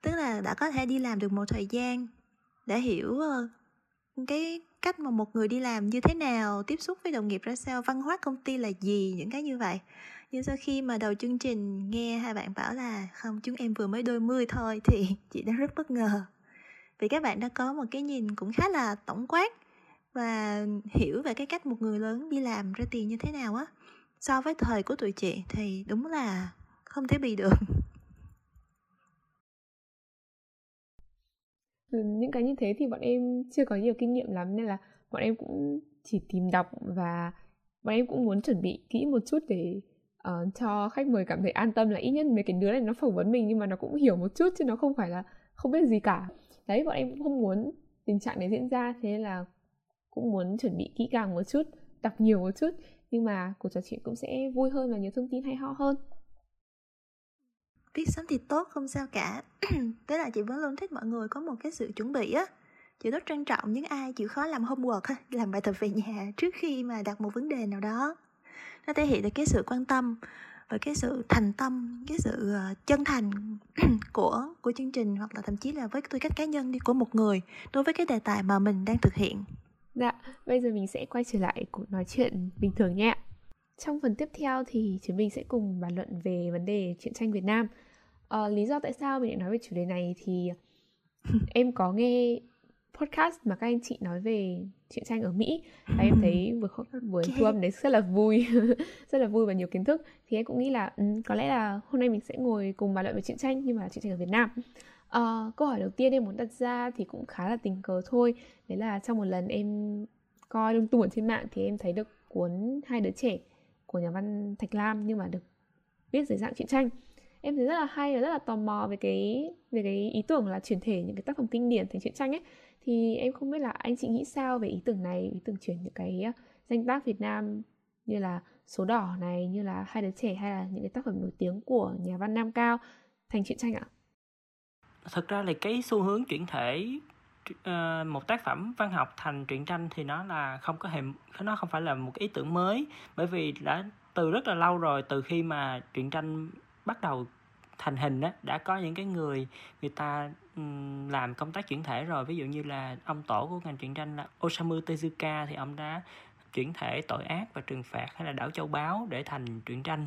tức là đã có thể đi làm được một thời gian để hiểu uh, cái cách mà một người đi làm như thế nào tiếp xúc với đồng nghiệp ra sao văn hóa công ty là gì những cái như vậy. Nhưng sau khi mà đầu chương trình nghe hai bạn bảo là không chúng em vừa mới đôi mươi thôi thì <laughs> chị đã rất bất ngờ vì các bạn đã có một cái nhìn cũng khá là tổng quát và hiểu về cái cách một người lớn đi làm ra tiền như thế nào á. So với thời của tụi chị thì đúng là không thể bị được. <laughs> Ừ, những cái như thế thì bọn em chưa có nhiều kinh nghiệm lắm nên là bọn em cũng chỉ tìm đọc và bọn em cũng muốn chuẩn bị kỹ một chút để uh, cho khách mời cảm thấy an tâm là ít nhất mấy cái đứa này nó phỏng vấn mình nhưng mà nó cũng hiểu một chút chứ nó không phải là không biết gì cả đấy, bọn em cũng không muốn tình trạng này diễn ra, thế là cũng muốn chuẩn bị kỹ càng một chút, đọc nhiều một chút, nhưng mà cuộc trò chuyện cũng sẽ vui hơn và nhiều thông tin hay ho hơn. Viết sớm thì tốt, không sao cả. <clears throat> Thế là chị vẫn luôn thích mọi người có một cái sự chuẩn bị á. Chị rất trân trọng những ai chịu khó làm homework ha <laughs> làm bài tập về nhà trước khi mà đặt một vấn đề nào đó. Nó thể hiện được cái sự quan tâm và cái sự thành tâm cái sự ờ, chân thành <clears throat> của của chương trình hoặc là thậm chí là với tư cách cá nhân đi của một người đối với cái đề tài mà mình đang thực hiện dạ bây giờ mình sẽ quay trở lại cuộc nói chuyện bình thường nhé trong phần tiếp theo thì chúng mình sẽ cùng bàn luận về vấn đề truyện tranh Việt Nam. À, lý do tại sao mình lại nói về chủ đề này thì <laughs> em có nghe podcast mà các anh chị nói về truyện tranh ở Mỹ. Và em thấy buổi buổi thu âm đấy rất là vui. <laughs> Rất là vui và nhiều kiến thức. Thì em cũng nghĩ là um, có lẽ là hôm nay mình sẽ ngồi cùng bàn luận về truyện tranh nhưng mà truyện tranh ở Việt Nam. Uh, câu hỏi đầu tiên em muốn đặt ra thì cũng khá là tình cờ thôi. Đấy là trong một lần em coi lung tung ở trên mạng thì em thấy được cuốn hai đứa trẻ của nhà văn Thạch Lam nhưng mà được viết dưới dạng truyện tranh. Em thấy rất là hay và rất là tò mò về cái về cái ý tưởng là chuyển thể những cái tác phẩm kinh điển thành truyện tranh ấy thì em không biết là anh chị nghĩ sao về ý tưởng này ý tưởng chuyển những cái danh tác Việt Nam như là số đỏ này như là hai đứa trẻ hay là những cái tác phẩm nổi tiếng của nhà văn Nam Cao thành truyện tranh ạ? Thực ra là cái xu hướng chuyển thể ờ, một tác phẩm văn học thành truyện tranh thì nó là không có hề nó không phải là một cái ý tưởng mới bởi vì đã từ rất là lâu rồi từ khi mà truyện tranh bắt đầu thành hình đó, đã có những cái người người ta làm công tác chuyển thể rồi. Ví dụ như là ông tổ của ngành truyện tranh là Osamu Tezuka thì ông đã chuyển thể tội ác và trừng phạt hay là đảo châu báu để thành truyện tranh.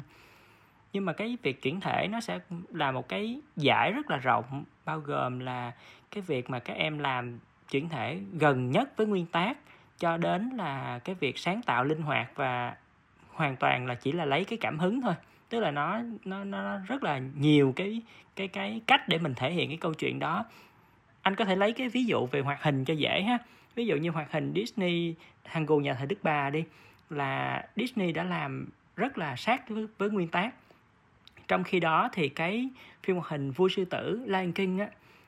Nhưng mà cái việc chuyển thể nó sẽ là một cái giải rất là rộng, bao gồm là cái việc mà các em làm chuyển thể gần nhất với nguyên tác, cho đến là cái việc sáng tạo linh hoạt và hoàn toàn là chỉ là lấy cái cảm hứng thôi tức là nó nó nó rất là nhiều cái cái cái cách để mình thể hiện cái câu chuyện đó. Anh có thể lấy cái ví dụ về hoạt hình cho dễ ha. Ví dụ như hoạt hình Disney thằng gù nhà thờ Đức Bà đi là Disney đã làm rất là sát với, với nguyên tác. Trong khi đó thì cái phim hoạt hình vua sư tử Lion King á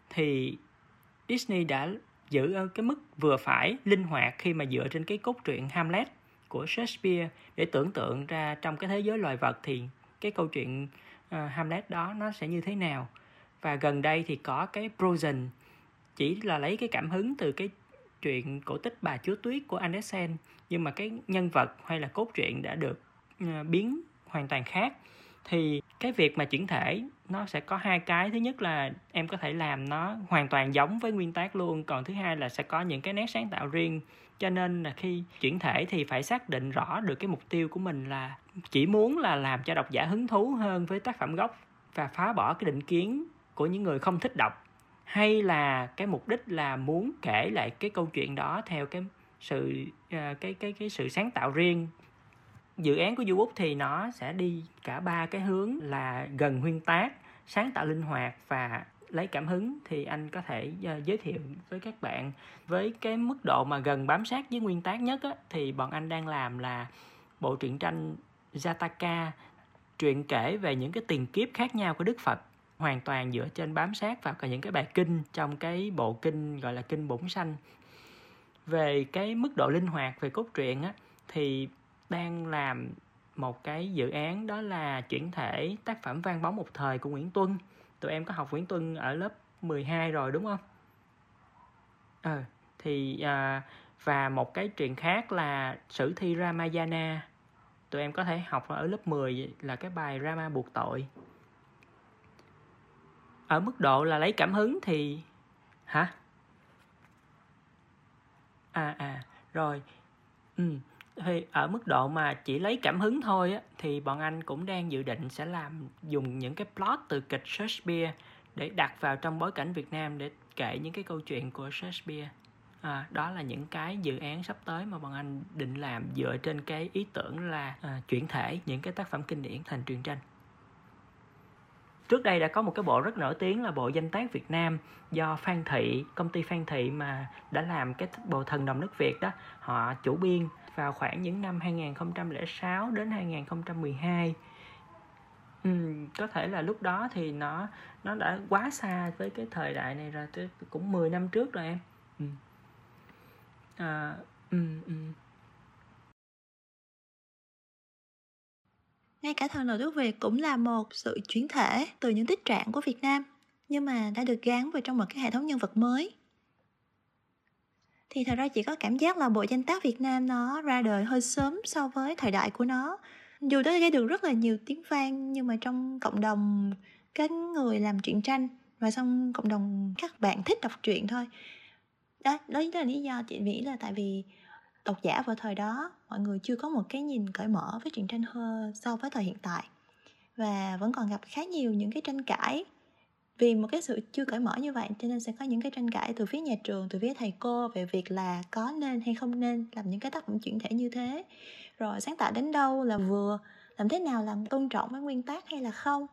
thì Disney đã giữ ở cái mức vừa phải linh hoạt khi mà dựa trên cái cốt truyện Hamlet của Shakespeare để tưởng tượng ra trong cái thế giới loài vật thì cái câu chuyện uh, Hamlet đó nó sẽ như thế nào? Và gần đây thì có cái Frozen chỉ là lấy cái cảm hứng từ cái chuyện cổ tích bà chúa tuyết của Andersen nhưng mà cái nhân vật hay là cốt truyện đã được uh, biến hoàn toàn khác. Thì cái việc mà chuyển thể nó sẽ có hai cái. Thứ nhất là em có thể làm nó hoàn toàn giống với nguyên tác luôn còn thứ hai là sẽ có những cái nét sáng tạo riêng cho nên là khi chuyển thể thì phải xác định rõ được cái mục tiêu của mình là chỉ muốn là làm cho độc giả hứng thú hơn với tác phẩm gốc và phá bỏ cái định kiến của những người không thích đọc. Hay là cái mục đích là muốn kể lại cái câu chuyện đó theo cái sự ờ, cái cái cái sự sáng tạo riêng. Dự án của YouBook thì nó sẽ đi cả ba cái hướng là gần nguyên tác, sáng tạo linh hoạt và lấy cảm hứng thì anh có thể uh, giới thiệu với các bạn. Với cái mức độ mà gần bám sát với nguyên tác nhất á, thì bọn anh đang làm là bộ truyện tranh Jataka truyện kể về những cái tiền kiếp khác nhau của Đức Phật hoàn toàn dựa trên bám sát vào cả những cái bài kinh trong cái bộ kinh gọi là kinh bổn sanh. Về cái mức độ linh hoạt về cốt truyện á thì đang làm một cái dự án đó là chuyển thể tác phẩm vang bóng một thời của Nguyễn Tuân tụi em có học Nguyễn Tuân ở lớp 12 rồi đúng không? Ờ thì à, và một cái chuyện khác là sử thi Ramayana. Tụi em có thể học ở lớp 10 là cái bài Rama buộc tội. Ở mức độ là lấy cảm hứng thì hả? À à rồi ừ thì ở mức độ mà chỉ lấy cảm hứng thôi á thì bọn anh cũng đang dự định sẽ làm dùng những cái plot từ kịch Shakespeare để đặt vào trong bối cảnh Việt Nam để kể những cái câu chuyện của Shakespeare. À, đó là những cái dự án sắp tới mà bọn anh định làm dựa trên cái ý tưởng là à, chuyển thể những cái tác phẩm kinh điển thành truyền tranh. Trước đây đã có một cái bộ rất nổi tiếng là bộ danh tác Việt Nam do Phan Thị công ty Phan Thị mà đã làm cái bộ thần đồng nước Việt đó. Họ chủ biên vào khoảng những năm 2006 đến 2012 ừ, có thể là lúc đó thì nó nó đã quá xa với cái thời đại này rồi cũng 10 năm trước rồi em ừ. À, ừ, ừ. Ngay cả thần nội đức Việt cũng là một sự chuyển thể từ những tích trạng của Việt Nam nhưng mà đã được gắn vào trong một cái hệ thống nhân vật mới. Thì thật ra chỉ có cảm giác là bộ danh tác Việt Nam nó ra đời hơi sớm so với thời đại của nó. Dù nó gây được rất là nhiều tiếng vang, nhưng mà trong cộng đồng các người làm truyện tranh và trong cộng đồng các bạn thích đọc truyện thôi. Đó đó là lý do chị nghĩ là tại vì độc giả vào thời đó, mọi người chưa có một cái nhìn cởi mở với truyện tranh hơn so với thời hiện tại. Và vẫn còn gặp khá nhiều những cái tranh cãi vì một cái sự chưa cởi mở như vậy cho nên sẽ có những cái tranh cãi từ phía nhà trường từ phía thầy cô về việc là có nên hay không nên làm những cái tác phẩm chuyển thể như thế. Rồi sáng tạo đến đâu là vừa làm thế nào làm tôn trọng với nguyên tắc hay là không?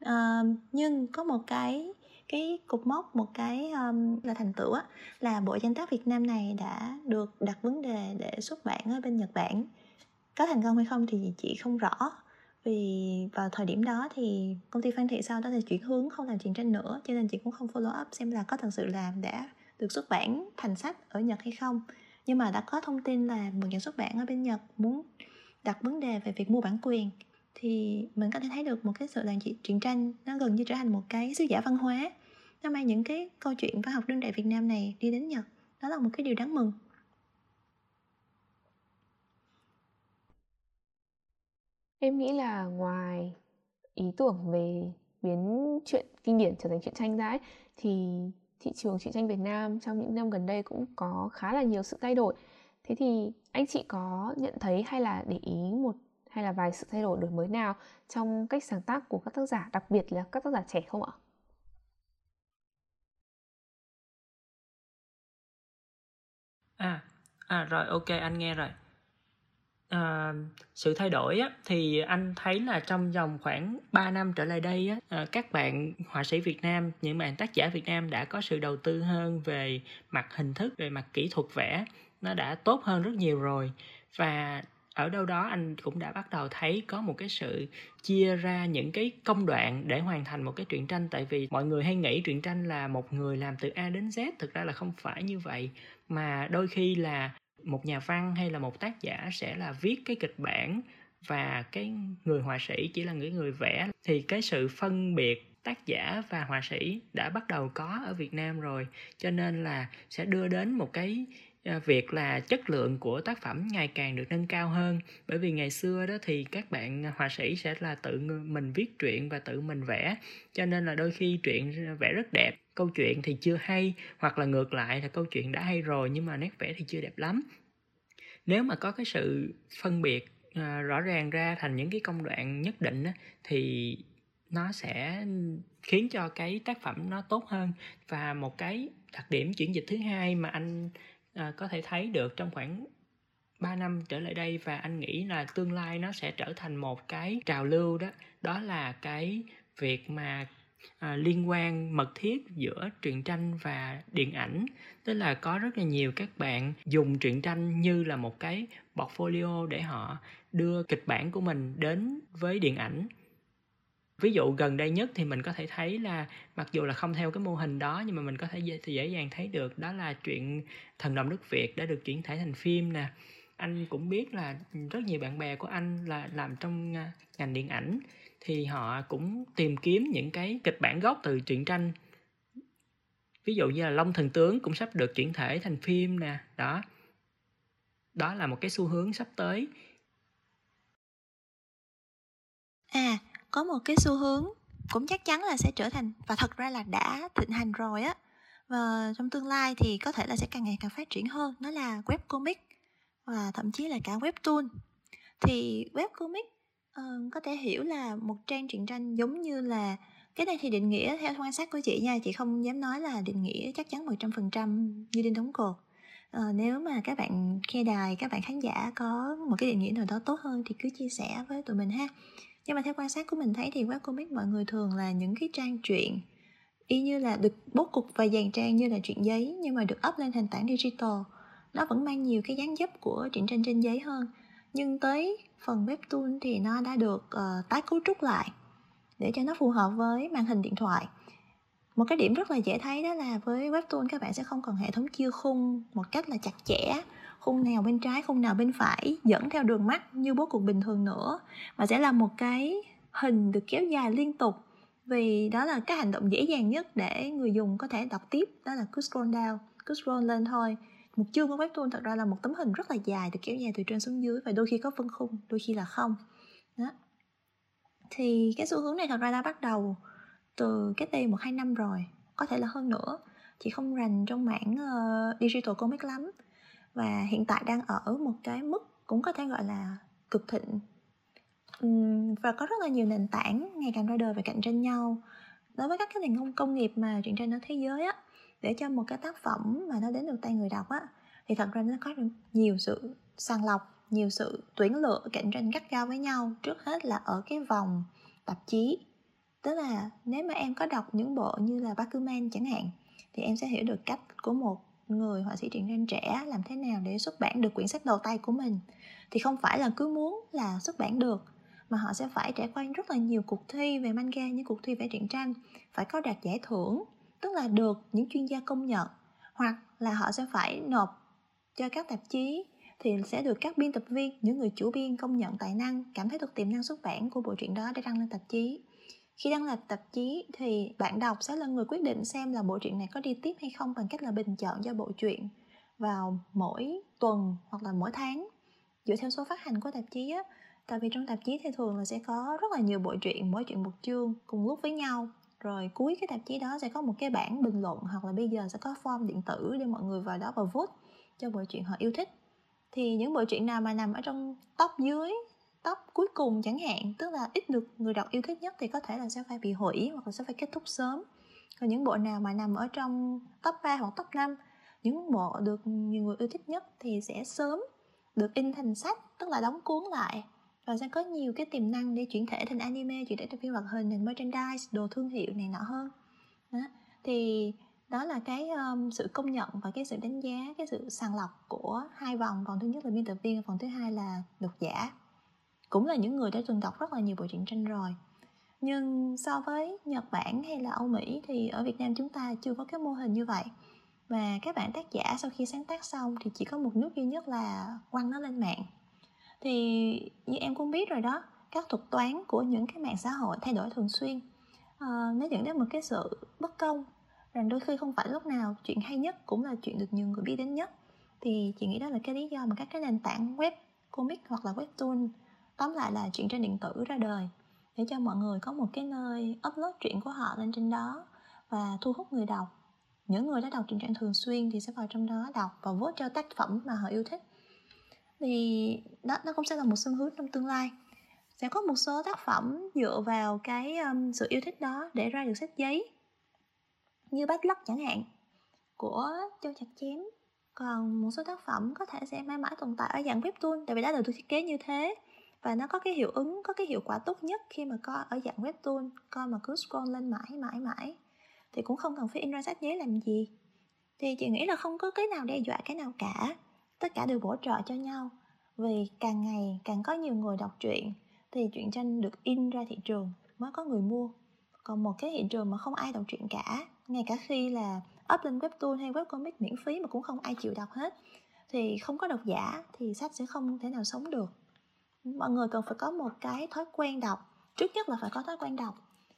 À, nhưng có một cái cái cục mốc một cái um, là thành tựu á là bộ danh tác Việt Nam này đã được đặt vấn đề để xuất bản ở bên Nhật Bản. Có thành công hay không thì chị không rõ vì vào thời điểm đó thì công ty Phan Thị sau đó thì chuyển hướng không làm truyện tranh nữa, cho nên chị cũng không follow up xem là có thật sự làm đã được xuất bản thành sách ở Nhật hay không. Nhưng mà đã có thông tin là một nhà xuất bản ở bên Nhật muốn đặt vấn đề về việc mua bản quyền, thì mình có thể thấy được một cái sự làm truyện tranh nó gần như trở thành một cái sứ giả văn hóa. Nó mang những cái câu chuyện văn học đương đại Việt Nam này đi đến Nhật. Đó là một cái điều đáng mừng. Em nghĩ là ngoài ý tưởng về biến chuyện kinh điển trở thành truyện tranh ra ấy, thì thị trường truyện tranh Việt Nam trong những năm gần đây cũng có khá là nhiều sự thay đổi thế thì anh chị có nhận thấy hay là để ý một hay là vài sự thay đổi đổi mới nào trong cách sáng tác của các tác giả đặc biệt là các tác giả trẻ không ạ À, à rồi ok anh nghe rồi. À, sự thay đổi á, thì anh thấy là trong vòng khoảng 3 năm trở lại đây á, à, các bạn họa sĩ Việt Nam, những bạn tác giả Việt Nam đã có sự đầu tư hơn về mặt hình thức, về mặt kỹ thuật vẽ, nó đã tốt hơn rất nhiều rồi. Và ở đâu đó anh cũng đã bắt đầu thấy có một cái sự chia ra những cái công đoạn để hoàn thành một cái truyện tranh. Tại vì mọi người hay nghĩ truyện tranh là một người làm từ A đến Z thực ra là không phải như vậy. Mà đôi khi là một nhà văn hay là một tác giả sẽ là viết cái kịch bản và cái người họa sĩ chỉ là người người vẽ. Thì cái sự phân biệt tác giả và họa sĩ đã bắt đầu có ở Việt Nam rồi, cho nên là sẽ đưa đến một cái À, việc là chất lượng của tác phẩm ngày càng được nâng cao hơn. Bởi vì ngày xưa đó thì các bạn họa sĩ sẽ là tự mình viết truyện và tự mình vẽ. Cho nên là đôi khi truyện vẽ rất đẹp câu chuyện thì chưa hay hoặc là ngược lại là câu chuyện đã hay rồi nhưng mà nét vẽ thì chưa đẹp lắm. Nếu mà có cái sự phân biệt à, rõ ràng ra thành những cái công đoạn nhất định á, thì nó sẽ khiến cho cái tác phẩm nó tốt hơn. Và một cái đặc điểm chuyển dịch thứ hai mà anh à, có thể thấy được trong khoảng 3 năm trở lại đây và anh nghĩ là tương lai nó sẽ trở thành một cái trào lưu đó đó là cái việc mà à, liên quan mật thiết giữa truyện tranh và điện ảnh. Tức là có rất là nhiều các bạn dùng truyện tranh như là một cái portfolio để họ đưa kịch bản của mình đến với điện ảnh ví dụ gần đây nhất thì mình có thể thấy là mặc dù là không theo cái mô hình đó nhưng mà mình có thể dễ, dễ dàng thấy được đó là chuyện thần đồng nước việt đã được chuyển thể thành phim nè. Anh cũng biết là rất nhiều bạn bè của anh là làm trong à, ngành điện ảnh thì họ cũng tìm kiếm những cái kịch bản gốc từ truyện tranh. Ví dụ như là long thần tướng cũng sắp được chuyển thể thành phim nè đó. Đó là một cái xu hướng sắp tới. À có một cái xu hướng cũng chắc chắn là sẽ trở thành và thật ra là đã thịnh hành rồi á. Và trong tương lai thì có thể là sẽ càng ngày càng phát triển hơn nó là web comic và thậm chí là cả webtoon. Thì web comic uh, ờ, có thể hiểu là một trang truyện tranh giống như là cái này thì định nghĩa theo quan sát của chị nha chị không dám nói là định nghĩa chắc chắn 100% như đinh đóng cột. À, nếu mà các bạn khe đài các bạn khán giả có một cái định nghĩa nào đó tốt hơn thì cứ chia sẻ với tụi mình ha nhưng mà theo quan sát của mình thấy thì web comic mọi người thường là những cái trang truyện y như là được bố cục và dàn trang như là truyện giấy nhưng mà được up lên nền tảng digital. Nó vẫn mang nhiều cái dáng dấp của truyện tranh trên giấy hơn. Nhưng tới phần webtoon thì nó đã được uh, tái cấu trúc lại để cho nó phù hợp với màn hình điện thoại. Một cái điểm rất là dễ thấy đó là với webtoon các bạn sẽ không còn hệ thống chia khung một cách là chặt chẽ khung nào bên trái khung nào bên phải dẫn theo đường mắt như bố cục bình thường nữa. Mà sẽ là một cái hình được kéo dài liên tục vì đó là cái hành động dễ dàng nhất để người dùng có thể đọc tiếp. Đó là cứ scroll down cứ scroll lên thôi. Một chương của webtoon thật ra là một tấm hình rất là dài được kéo dài từ trên xuống dưới và đôi khi có phân khung đôi khi là không. Đó. Thì cái xu hướng này thật ra đã bắt đầu từ cái đây một hai năm rồi có thể là hơn nữa. Chị không rành trong mảng uh, digital comic lắm và hiện tại đang ở một cái mức cũng có thể gọi là cực thịnh. Và có rất là nhiều nền tảng ngày càng ra đời và cạnh tranh nhau. Đối với các cái nền công nghiệp mà truyện tranh ở thế giới á, để cho một cái tác phẩm mà nó đến được tay người đọc á, thì thật ra nó có nhiều sự sàng lọc, nhiều sự tuyển lựa, cạnh tranh gắt gao với nhau, trước hết là ở cái vòng tạp chí. Tức là nếu mà em có đọc những bộ như là Bakuman chẳng hạn, thì em sẽ hiểu được cách của một người họa sĩ truyện tranh trẻ làm thế nào để xuất bản được quyển sách đầu tay của mình? Thì không phải là cứ muốn là xuất bản được, mà họ sẽ phải trải qua rất là nhiều cuộc thi về manga như cuộc thi vẽ truyện tranh. Phải có đạt giải thưởng, tức là được những chuyên gia công nhận, hoặc là họ sẽ phải nộp cho các tạp chí, thì sẽ được các biên tập viên, những người chủ biên công nhận tài năng, cảm thấy được tiềm năng xuất bản của bộ truyện đó để đăng lên tạp chí khi đăng lập tạp chí thì bạn đọc sẽ là người quyết định xem là bộ truyện này có đi tiếp hay không bằng cách là bình chọn cho bộ truyện vào mỗi tuần hoặc là mỗi tháng. Dựa theo số phát hành của tạp chí á, tại vì trong tạp chí thì thường là sẽ có rất là nhiều bộ truyện, mỗi truyện một chương cùng lúc với nhau. Rồi cuối cái tạp chí đó sẽ có một cái bảng bình luận hoặc là bây giờ sẽ có form điện tử để mọi người vào đó và vote cho bộ truyện họ yêu thích. Thì những bộ truyện nào mà nằm ở trong top dưới top cuối cùng chẳng hạn tức là ít được người đọc yêu thích nhất thì có thể là sẽ phải bị hủy hoặc là sẽ phải kết thúc sớm. Còn những bộ nào mà nằm ở trong top 3 hoặc top 5 những bộ được nhiều người yêu thích nhất thì sẽ sớm được in thành sách tức là đóng cuốn lại. Và sẽ có nhiều cái tiềm năng để chuyển thể thành anime chuyển thể thành phim hoạt hình thành merchandise đồ thương hiệu này nọ hơn. Đó. thì đó là cái um, sự công nhận và cái sự đánh giá cái sự sàng lọc của hai vòng. Vòng thứ nhất là biên tập viên và vòng thứ hai là độc giả cũng là những người đã từng đọc rất là nhiều bộ truyện tranh rồi. Nhưng so với nhật bản hay là âu mỹ thì ở việt nam chúng ta chưa có cái mô hình như vậy. Và các bạn tác giả sau khi sáng tác xong thì chỉ có một nước duy nhất là quăng nó lên mạng. Thì như em cũng biết rồi đó các thuật toán của những cái mạng xã hội thay đổi thường xuyên à, nó dẫn đến một cái sự bất công. Rằng đôi khi không phải lúc nào chuyện hay nhất cũng là chuyện được nhiều người biết đến nhất. Thì chị nghĩ đó là cái lý do mà các cái nền tảng web comic hoặc là webtoon tóm lại là chuyện trên điện tử ra đời để cho mọi người có một cái nơi upload chuyện của họ lên trên đó và thu hút người đọc. Những người đã đọc truyện tranh thường xuyên thì sẽ vào trong đó đọc và vote cho tác phẩm mà họ yêu thích. Thì đó nó cũng sẽ là một xu hướng trong tương lai. Sẽ có một số tác phẩm dựa vào cái um, sự yêu thích đó để ra được sách giấy như bách lắc chẳng hạn của châu chặt chém. Còn một số tác phẩm có thể sẽ mãi mãi tồn tại ở dạng webtoon tại vì đã được thiết kế như thế và nó có cái hiệu ứng, có cái hiệu quả tốt nhất khi mà coi ở dạng webtoon coi mà cứ scroll lên mãi mãi mãi. Thì cũng không cần phải in ra sách giấy làm gì. Thì chị nghĩ là không có cái nào đe dọa cái nào cả. Tất cả đều bổ trợ cho nhau. Vì càng ngày càng có nhiều người đọc truyện, thì truyện tranh được in ra thị trường mới có người mua. Còn một cái thị trường mà không ai đọc truyện cả, ngay cả khi là up lên webtoon hay webcomic miễn phí mà cũng không ai chịu đọc hết, thì không có độc giả thì sách sẽ không thể nào sống được mọi người cần phải có một cái thói quen đọc trước nhất là phải có thói quen đọc.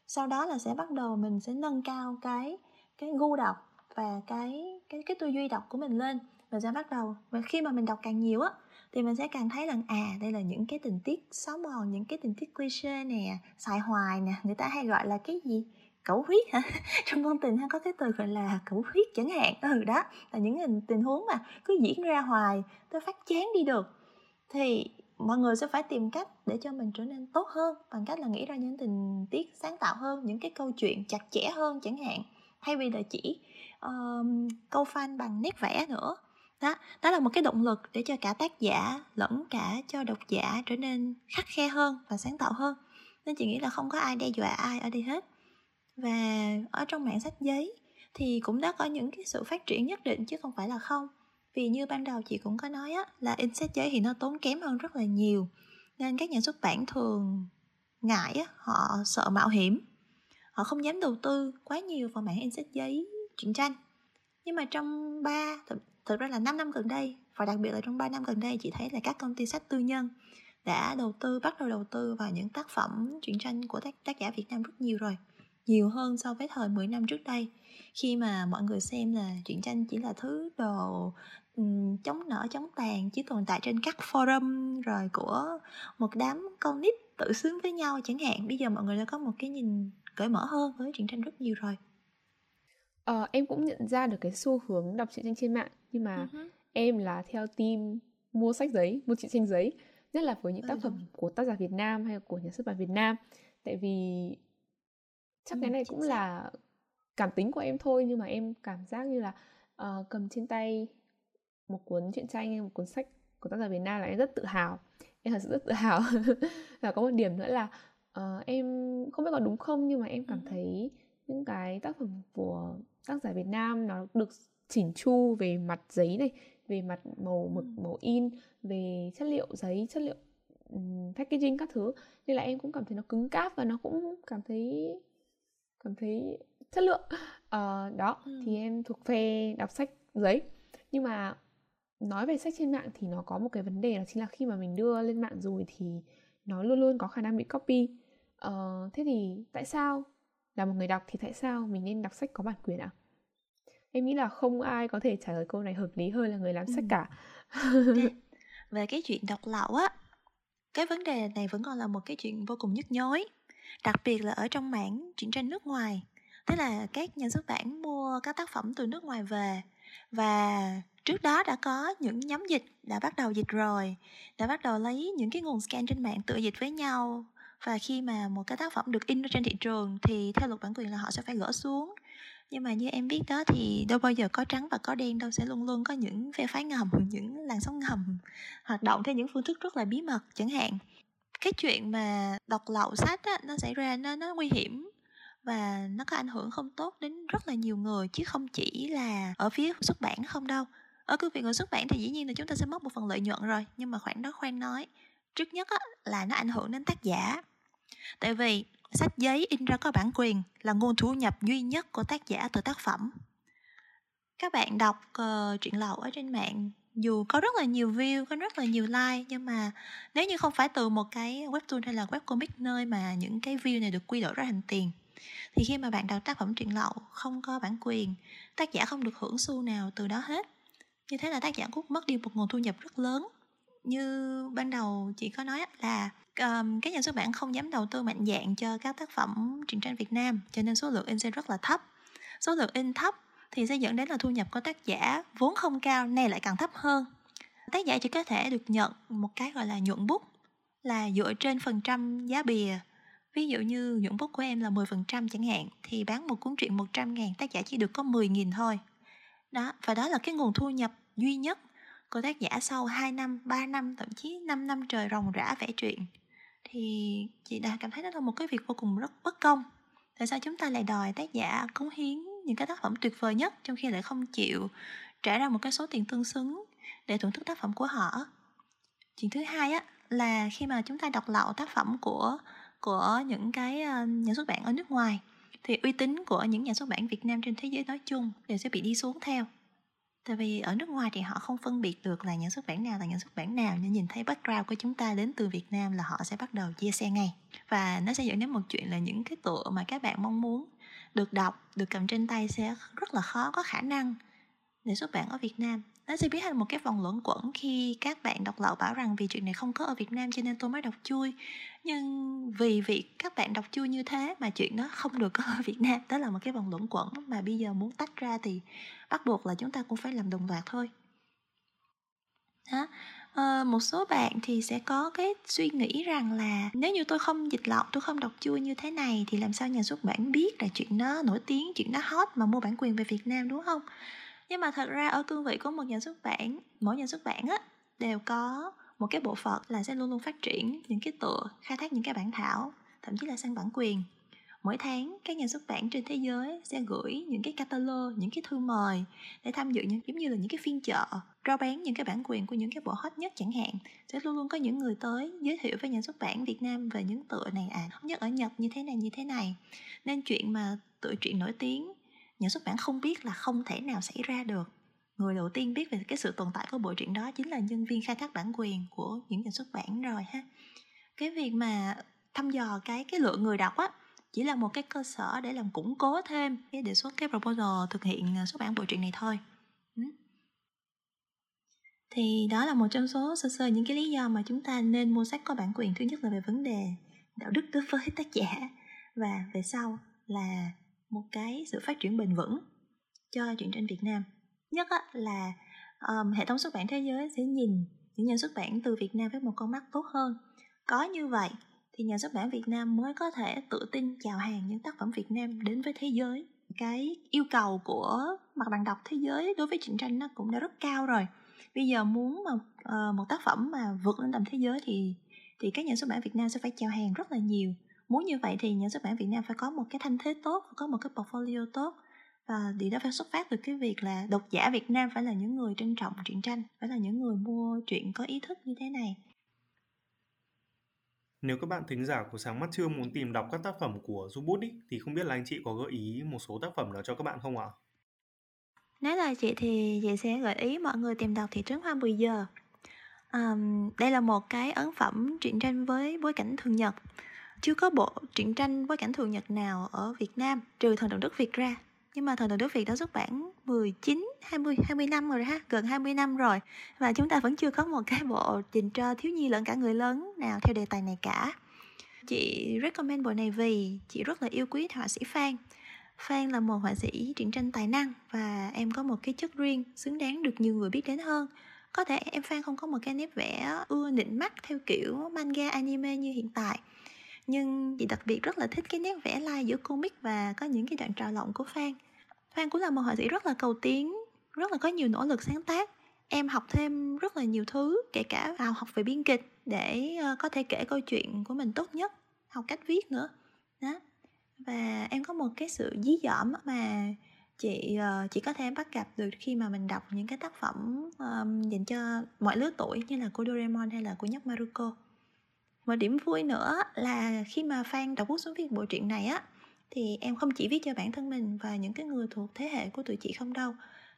Sau đó là sẽ bắt đầu mình sẽ nâng cao cái cái gu đọc và cái cái cái tư duy đọc của mình lên. Mình sẽ bắt đầu và khi mà mình đọc càng nhiều á thì mình sẽ càng thấy rằng à đây là những cái tình tiết xóa mòn những cái tình tiết cliché nè xài hoài nè người ta hay gọi là cái gì? Cẩu huyết hả? <laughs> Trong ngôn tình hay có cái từ gọi là cẩu huyết chẳng hạn. Ừ đó là những tình, tình huống mà cứ diễn ra hoài tôi phát chán đi được. Thì mọi người sẽ phải tìm cách để cho mình trở nên tốt hơn bằng cách là nghĩ ra những tình tiết sáng tạo hơn những cái câu chuyện chặt chẽ hơn chẳng hạn thay vì là chỉ uh, câu fan bằng nét vẽ nữa. Đó đó là một cái động lực để cho cả tác giả lẫn cả cho độc giả trở nên khắc khe hơn và sáng tạo hơn. Nên chị nghĩ là không có ai đe dọa ai ở đây hết. Và ở trong mạng sách giấy thì cũng đã có những cái sự phát triển nhất định chứ không phải là không vì như ban đầu chị cũng có nói á là in sách giấy thì nó tốn kém hơn rất là nhiều nên các nhà xuất bản thường ngại á họ sợ mạo hiểm. Họ không dám đầu tư quá nhiều vào mảng in sách giấy truyện tranh. Nhưng mà trong ba thực, thực ra là 5 năm gần đây và đặc biệt là trong 3 năm gần đây chị thấy là các công ty sách tư nhân đã đầu tư bắt đầu đầu tư vào những tác phẩm truyện tranh của tác, tác giả Việt Nam rất nhiều rồi nhiều hơn so với thời 10 năm trước đây khi mà mọi người xem là truyện tranh chỉ là thứ đồ um, chống nở chống tàn chỉ tồn tại trên các forum rồi của một đám con nít tự sướng với nhau chẳng hạn bây giờ mọi người đã có một cái nhìn cởi mở hơn với truyện tranh rất nhiều rồi ờ, em cũng nhận ra được cái xu hướng đọc truyện tranh trên mạng nhưng mà uh-huh. em là theo team mua sách giấy mua truyện tranh giấy nhất là với những tác phẩm của tác giả Việt Nam hay của nhà xuất bản Việt Nam tại vì chắc ừ, cái này cũng xác. là cảm tính của em thôi nhưng mà em cảm giác như là uh, cầm trên tay một cuốn truyện tranh hay một cuốn sách của tác giả Việt Nam là em rất tự hào. Em thật sự rất tự hào. <laughs> Và có một điểm nữa là uh, em không biết có đúng không nhưng mà em cảm ừ. thấy những cái tác phẩm của tác giả Việt Nam nó được chỉnh chu về mặt giấy này về mặt màu mực màu in về chất liệu giấy chất liệu um, packaging các thứ. Nên là em cũng cảm thấy nó cứng cáp và nó cũng cảm thấy cảm thấy chất lượng uh, đó ừ. thì em thuộc phe đọc sách giấy nhưng mà nói về sách trên mạng thì nó có một cái vấn đề đó chính là khi mà mình đưa lên mạng rồi thì nó luôn luôn có khả năng bị copy uh, thế thì tại sao là một người đọc thì tại sao mình nên đọc sách có bản quyền ạ à? em nghĩ là không ai có thể trả lời câu này hợp lý hơn là người làm ừ. sách cả <laughs> <laughs> về cái chuyện đọc lậu á cái vấn đề này vẫn còn là một cái chuyện vô cùng nhức nhối đặc biệt là ở trong mảng truyện tranh nước ngoài tức là các nhà xuất bản mua các tác phẩm từ nước ngoài về. Và trước đó đã có những nhóm dịch đã bắt đầu dịch rồi đã bắt đầu lấy những cái nguồn scan trên mạng tự dịch với nhau. Và khi mà một cái tác phẩm được in trên thị trường thì theo luật bản quyền là họ sẽ phải gỡ xuống. Nhưng mà như em biết đó thì đâu bao giờ có trắng và có đen đâu sẽ luôn luôn có những phe phái ngầm <laughs> những làn sóng ngầm hoạt động theo những phương thức rất là bí mật chẳng hạn. Cái chuyện mà đọc lậu sách á, nó xảy ra nó nó nguy hiểm và nó có ảnh hưởng không tốt đến rất là nhiều người chứ không chỉ là ở phía xuất bản không đâu. Ở cương vị người xuất bản thì dĩ nhiên là chúng ta sẽ mất một phần lợi nhuận rồi nhưng mà khoản đó khoan nói. Trước nhất á, là nó ảnh hưởng đến tác giả. Tại vì sách giấy in ra có bản quyền là nguồn thu nhập duy nhất của tác giả từ tác phẩm. Các bạn đọc uh, truyện lậu ở trên mạng dù có rất là nhiều view có rất là nhiều like nhưng mà nếu như không phải từ một cái webtoon hay là webcomic nơi mà những cái view này được quy đổi ra thành tiền thì khi mà bạn đọc tác phẩm truyện lậu không có bản quyền tác giả không được hưởng xu nào từ đó hết. Như thế là tác giả cũng mất đi một nguồn thu nhập rất lớn. Như ban đầu chị có nói là um, các nhà xuất bản không dám đầu tư mạnh dạng cho các tác phẩm truyện tranh Việt Nam cho nên số lượng in sẽ rất là thấp. Số lượng in thấp thì sẽ dẫn đến là thu nhập của tác giả vốn không cao nay lại càng thấp hơn. Tác giả chỉ có thể được nhận một cái gọi là nhuận bút là dựa trên phần trăm giá bìa ví dụ như nhuận bút của em là 10% chẳng hạn, thì bán một cuốn truyện 100 ngàn tác giả chỉ được có 10 nghìn thôi. Đó, và đó là cái nguồn thu nhập duy nhất của tác giả sau 2 năm 3 năm, thậm chí 5 năm trời ròng rã vẽ truyện. Thì chị đã cảm thấy đó là một cái việc vô cùng rất bất công. Tại sao chúng ta lại đòi tác giả cống hiến những cái tác phẩm tuyệt vời nhất trong khi lại không chịu trả ra một cái số tiền tương xứng để thưởng thức tác phẩm của họ? Chuyện thứ hai á, là khi mà chúng ta đọc lậu tác phẩm của của những cái ờ, nhà xuất bản ở nước ngoài. Thì uy tín của những nhà xuất bản Việt Nam trên thế giới nói chung đều sẽ bị đi xuống theo. Tại vì ở nước ngoài thì họ không phân biệt được là nhà xuất bản nào là nhà xuất bản nào nhưng nhìn thấy background của chúng ta đến từ Việt Nam là họ sẽ bắt đầu chia sẻ ngay. Và nó sẽ dẫn đến một chuyện là những cái tựa mà các bạn mong muốn được đọc, được cầm trên tay sẽ rất là khó, có khả năng để xuất bản ở Việt Nam. Nó sẽ biến thành một cái vòng luẩn quẩn khi các bạn đọc lậu bảo rằng vì chuyện này không có ở Việt Nam cho nên tôi mới đọc chui. Nhưng vì việc các bạn đọc chui như thế mà chuyện đó không được có ở Việt Nam đó là một cái vòng luẩn quẩn mà bây giờ muốn tách ra thì bắt buộc là chúng ta cũng phải làm đồng loạt thôi. Đó. À, một số bạn thì sẽ có cái suy nghĩ rằng là nếu như tôi không dịch lậu tôi không đọc chui như thế này thì làm sao nhà xuất bản biết là chuyện nó nổi tiếng chuyện nó hot mà mua bản quyền về Việt Nam đúng không? Nhưng mà thật ra ở cương vị của một nhà xuất bản, mỗi nhà xuất bản á, đều có một cái bộ phận là sẽ luôn luôn phát triển những cái tựa, khai thác những cái bản thảo, thậm chí là sang bản quyền. Mỗi tháng, các nhà xuất bản trên thế giới sẽ gửi những cái catalog, những cái thư mời để tham dự những, giống như là những cái phiên chợ, rao bán những cái bản quyền của những cái bộ hot nhất chẳng hạn. Sẽ luôn luôn có những người tới giới thiệu với nhà xuất bản Việt Nam về những tựa này à hot nhất ở Nhật như thế này, như thế này. Nên chuyện mà tựa truyện nổi tiếng nhà xuất bản không biết là không thể nào xảy ra được. Người đầu tiên biết về cái sự tồn tại của bộ truyện đó chính là nhân viên khai thác bản quyền của những nhà xuất bản rồi ha. Cái việc mà thăm dò cái cái lượng người đọc á, chỉ là một cái cơ sở để làm củng cố thêm cái đề xuất cái proposal thực hiện à, xuất bản bộ truyện này thôi. Thì đó là một trong số sơ sơ những cái lý do mà chúng ta nên mua sách có bản quyền. Thứ nhất là về vấn đề đạo đức đối với tác giả và về sau là một cái sự phát triển bền vững cho truyện tranh Việt Nam. Nhất á, là um, hệ thống xuất bản thế giới sẽ nhìn những nhà xuất bản từ Việt Nam với một con mắt tốt hơn. Có như vậy thì nhà xuất bản Việt Nam mới có thể tự tin chào hàng những tác phẩm Việt Nam đến với thế giới. Cái yêu cầu của mặt bằng đọc thế giới đối với truyện tranh nó cũng đã rất cao rồi. Bây giờ muốn mà uh, một tác phẩm mà vượt lên tầm thế giới thì thì các nhà xuất bản Việt Nam sẽ phải chào hàng rất là nhiều muốn như vậy thì nhà xuất bản Việt Nam phải có một cái thanh thế tốt có một cái portfolio tốt và điều đó phải xuất phát từ cái việc là độc giả Việt Nam phải là những người trân trọng truyện tranh phải là những người mua truyện có ý thức như thế này nếu các bạn thính giả của sáng mắt trưa muốn tìm đọc các tác phẩm của Zubut ý, thì không biết là anh chị có gợi ý một số tác phẩm nào cho các bạn không ạ? Nếu là chị thì chị sẽ gợi ý mọi người tìm đọc thị trấn hoa 10 giờ. Um, đây là một cái ấn phẩm truyện tranh với bối cảnh thường nhật chưa có bộ truyện tranh bối cảnh thường nhật nào ở Việt Nam trừ thần tượng Đức Việt ra nhưng mà thần tượng Đức Việt đã xuất bản 19 20 20 năm rồi ha, gần 20 năm rồi và chúng ta vẫn chưa có một cái bộ dành cho thiếu nhi lẫn cả người lớn nào theo đề tài này cả. Chị recommend bộ này vì chị rất là yêu quý họa sĩ Phan. Phan là một họa sĩ truyện tranh tài năng và em có một cái chất riêng xứng đáng được nhiều người biết đến hơn. Có thể em Phan không có một cái nét vẽ ưa nịnh mắt theo kiểu manga anime như hiện tại nhưng chị đặc biệt rất là thích cái nét vẽ lai giữa comic và có những cái đoạn trò lộng của Phan. Phan cũng là một họa sĩ rất là cầu tiến rất là có nhiều nỗ lực sáng tác. Em học thêm rất là nhiều thứ kể cả vào học về biên kịch để ờ, có thể kể câu chuyện của mình tốt nhất học cách viết nữa. Đó. Và em có một cái sự dí dỏm mà chị ờ, chỉ có thể bắt gặp được khi mà mình đọc những cái tác phẩm um, dành cho mọi lứa tuổi như là của Doraemon hay là của nhóc Maruko một điểm vui nữa là khi mà fan đọc bút xuống viết bộ truyện này á, thì em không chỉ viết cho bản thân mình và những cái người thuộc thế hệ của tụi chị không đâu.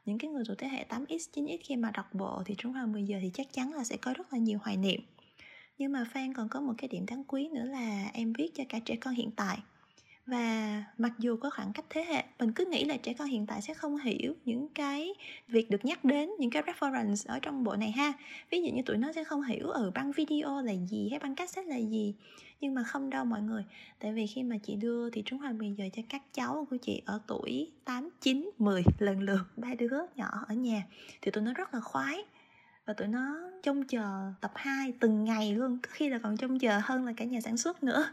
Những cái người thuộc thế hệ 8x 9x khi mà đọc bộ thì trúng khoảng 10 giờ thì chắc chắn là sẽ có rất là nhiều hoài niệm. Nhưng mà fan còn có một cái điểm đáng quý nữa là em viết cho cả trẻ con hiện tại và mặc dù có khoảng cách thế hệ mình cứ nghĩ là trẻ con hiện tại sẽ không hiểu những cái việc được nhắc đến những cái reference ở trong bộ này ha. Ví dụ như tụi nó sẽ không hiểu ở ừ, băng video là gì hay băng cassette là gì. Nhưng mà không đâu mọi người. Tại vì khi mà chị đưa thì trúng hoa mì giờ cho các cháu của chị ở tuổi 8, 9, 10 lần lượt ba đứa nhỏ ở nhà thì tụi nó rất là khoái và tụi nó trông chờ tập 2 từng ngày luôn, có khi là còn trông chờ hơn là cả nhà sản xuất nữa.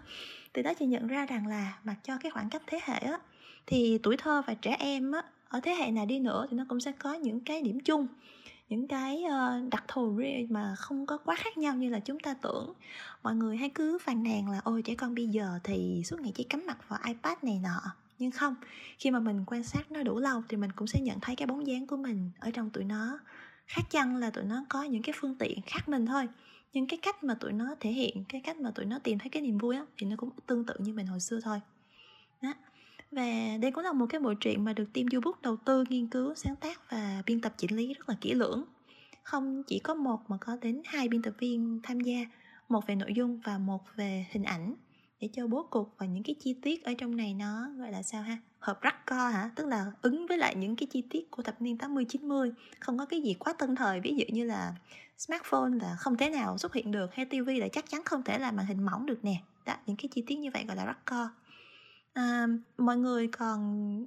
Từ đó chị nhận ra rằng là mặc cho cái khoảng cách thế hệ á, thì tuổi thơ và trẻ em á, ở thế hệ nào đi nữa thì nó cũng sẽ có những cái điểm chung, những cái ờ, đặc thù mà không có quá khác nhau như là chúng ta tưởng. Mọi người hay cứ phàn nàn là, ôi, trẻ con bây giờ thì suốt ngày chỉ cắm mặt vào ipad này nọ. Nhưng không, khi mà mình quan sát nó đủ lâu thì mình cũng sẽ nhận thấy cái bóng dáng của mình ở trong tụi nó khác chăng là tụi nó có những cái phương tiện khác mình thôi. Nhưng cái cách mà tụi nó thể hiện, cái cách mà tụi nó tìm thấy cái niềm vui á, thì nó cũng tương tự như mình hồi xưa thôi. Đó. Và đây cũng là một cái bộ truyện mà được team Ubook đầu tư, nghiên cứu, sáng tác và biên tập chỉnh lý rất là kỹ lưỡng. Không chỉ có một mà có đến hai biên tập viên tham gia, một về nội dung và một về hình ảnh để cho bố cục và những cái chi tiết ở trong này nó gọi là sao ha hợp rắc co hả? Tức là ứng với lại những cái chi tiết của thập niên 80 90 không có cái gì quá tân thời ví dụ như là smartphone là không thể nào xuất hiện được hay tivi là chắc chắn không thể là màn hình mỏng được nè. Đó những cái chi tiết như vậy gọi là rắc co. À, mọi người còn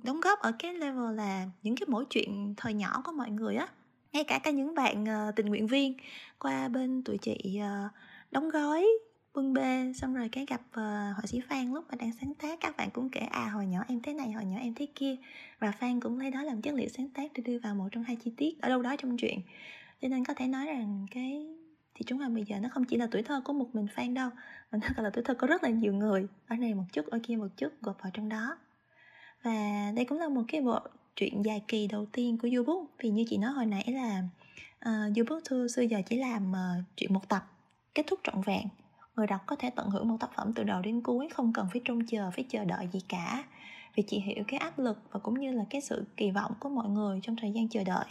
đóng góp ở cái level là những cái mỗi chuyện thời nhỏ của mọi người á. Ngay cả cả những bạn uh, tình nguyện viên qua bên tụi chị uh, đóng gói bưng bê xong rồi cái gặp uh, họa sĩ Phan lúc mà đang sáng tác các bạn cũng kể à hồi nhỏ em thế này hồi nhỏ em thế kia. Và Phan cũng lấy đó làm chất liệu sáng tác để đưa vào một trong hai chi tiết ở đâu đó trong chuyện cho nên có thể nói rằng cái thì chúng ta bây giờ nó không chỉ là tuổi thơ của một mình Phan đâu mà nó còn là tuổi thơ của rất là nhiều người ở này một chút ở kia một chút gộp vào trong đó. Và đây cũng là một cái bộ truyện dài kỳ đầu tiên của Yobook vì như chị nói hồi nãy là ờ, uh, Yobook thư xưa giờ chỉ làm ờ, uh, chuyện một tập kết thúc trọn vẹn người đọc có thể tận hưởng một tác phẩm từ đầu đến cuối, không cần phải trông chờ, phải chờ đợi gì cả. Vì chị hiểu cái áp lực và cũng như là cái sự kỳ vọng của mọi người trong thời gian chờ đợi.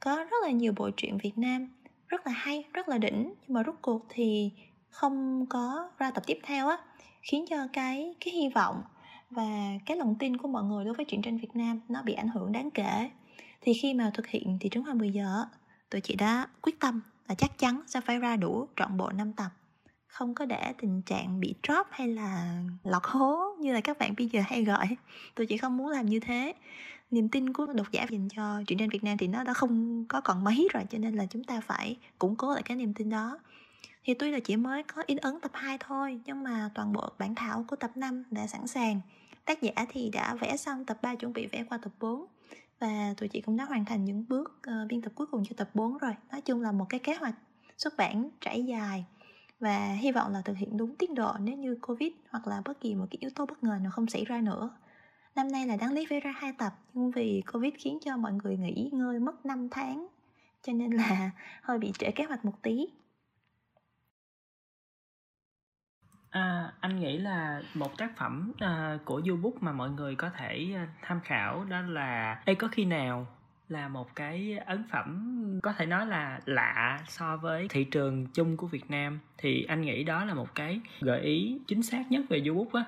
Có rất là nhiều bộ truyện Việt Nam, rất là hay, rất là đỉnh, nhưng mà rút cuộc thì không có ra tập tiếp theo á, khiến cho cái cái hy vọng và cái lòng tin của mọi người đối với truyện tranh Việt Nam nó bị ảnh hưởng đáng kể. Thì khi mà thực hiện thì trứng hoa 10 giờ tụi chị đã quyết tâm là chắc chắn sẽ phải ra đủ trọn bộ 5 tập không có để tình trạng bị drop hay là lọt hố như là các bạn bây giờ hay gọi. Tôi chỉ không muốn làm như thế. Niềm tin của độc giả dành cho truyện tranh Việt Nam thì nó đã không có còn mấy rồi cho nên là chúng ta phải củng cố lại cái niềm tin đó. Thì tuy là chỉ mới có in ấn tập 2 thôi nhưng mà toàn bộ bản thảo của tập 5 đã sẵn sàng. Tác giả thì đã vẽ xong tập 3 chuẩn bị vẽ qua tập 4 và tụi chị cũng đã hoàn thành những bước uh, biên tập cuối cùng cho tập 4 rồi. Nói chung là một cái kế hoạch xuất bản trải dài và hy vọng là thực hiện đúng tiến độ nếu như covid hoặc là bất kỳ một cái yếu tố bất ngờ nào không xảy ra nữa. Năm nay là đáng lý phải ra hai tập nhưng vì covid khiến cho mọi người nghỉ ngơi mất 5 tháng cho nên là <laughs> hơi bị trễ kế hoạch một tí. À, anh nghĩ là một tác phẩm uh, của YouBook mà mọi người có thể uh, tham khảo đó là Ê có khi nào? Là một cái ấn phẩm có thể nói là lạ so với thị trường chung của Việt Nam. Thì anh nghĩ đó là một cái gợi ý chính xác nhất về Yobook á.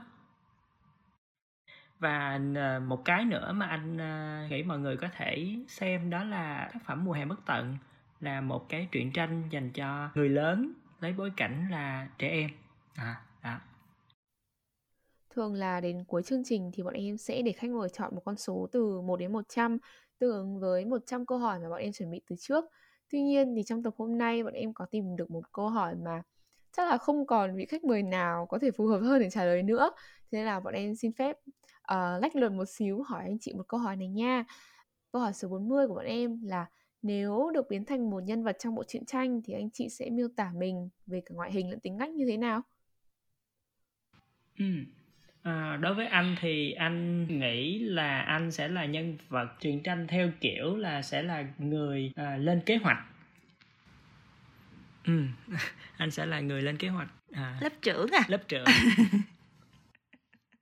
Và ờ, một cái nữa mà anh ờ, nghĩ mọi người có thể xem đó là tác phẩm mùa hè bất tận, là một cái truyện tranh dành cho người lớn lấy bối cảnh là trẻ em. À đó. Thường là đến cuối chương trình thì bọn em sẽ để khách mời chọn một con số từ 1 đến 100 tương ứng với 100 câu hỏi mà bọn em chuẩn bị từ trước. Tuy nhiên thì trong tập hôm nay bọn em có tìm được một câu hỏi mà chắc là không còn vị khách mời nào có thể phù hợp hơn để trả lời nữa. Thế nên là bọn em xin phép uh, lách luật một xíu hỏi anh chị một câu hỏi này nha. Câu hỏi số 40 của bọn em là nếu được biến thành một nhân vật trong bộ truyện tranh thì anh chị sẽ miêu tả mình về cả ngoại hình lẫn tính cách như thế nào? Ừ, À, đối với anh thì anh nghĩ là anh sẽ là nhân vật truyện tranh theo kiểu là sẽ là người à, lên kế hoạch. Ừ <laughs> anh sẽ là người lên kế hoạch. À, lớp trưởng à? Lớp trưởng. <laughs>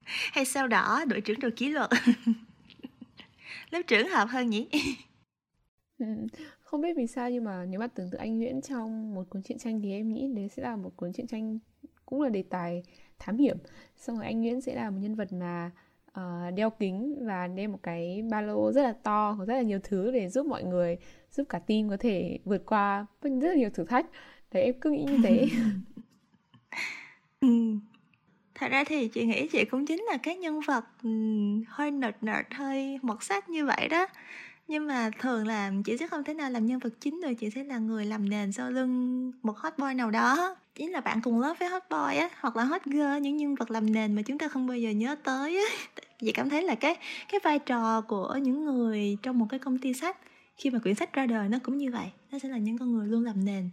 Hay sao đỏ đội trưởng đội kỷ luật. <laughs> Lớp trưởng hợp hơn nhỉ? Ừ, không biết vì sao nhưng mà nếu mà tưởng tượng anh Nguyễn trong một cuốn truyện tranh thì em nghĩ đấy sẽ là một cuốn truyện tranh cũng là đề tài thám hiểm. Xong rồi anh Nguyễn sẽ là một nhân vật mà uh, đeo kính và đem một cái ba lô rất là to có rất là nhiều thứ để giúp mọi người giúp cả team có thể vượt qua rất là nhiều thử thách. Đấy em cứ nghĩ như thế. <laughs> Ừ. thật ra thì chị nghĩ chị cũng chính là cái nhân vật um, hơi nerd nerd hơi mọt sách như vậy đó nhưng mà thường là chị sẽ không thể nào làm nhân vật chính được, chị sẽ là người làm nền sau lưng một hot boy nào đó. Chính là bạn cùng lớp với hot boy á, hoặc là hot girl, những nhân vật làm nền mà chúng ta không bao giờ nhớ tới á. <laughs> Chị cảm thấy là cái cái vai trò của những người trong một cái công ty sách, khi mà quyển sách ra đời nó cũng như vậy, nó sẽ là những con người luôn làm nền.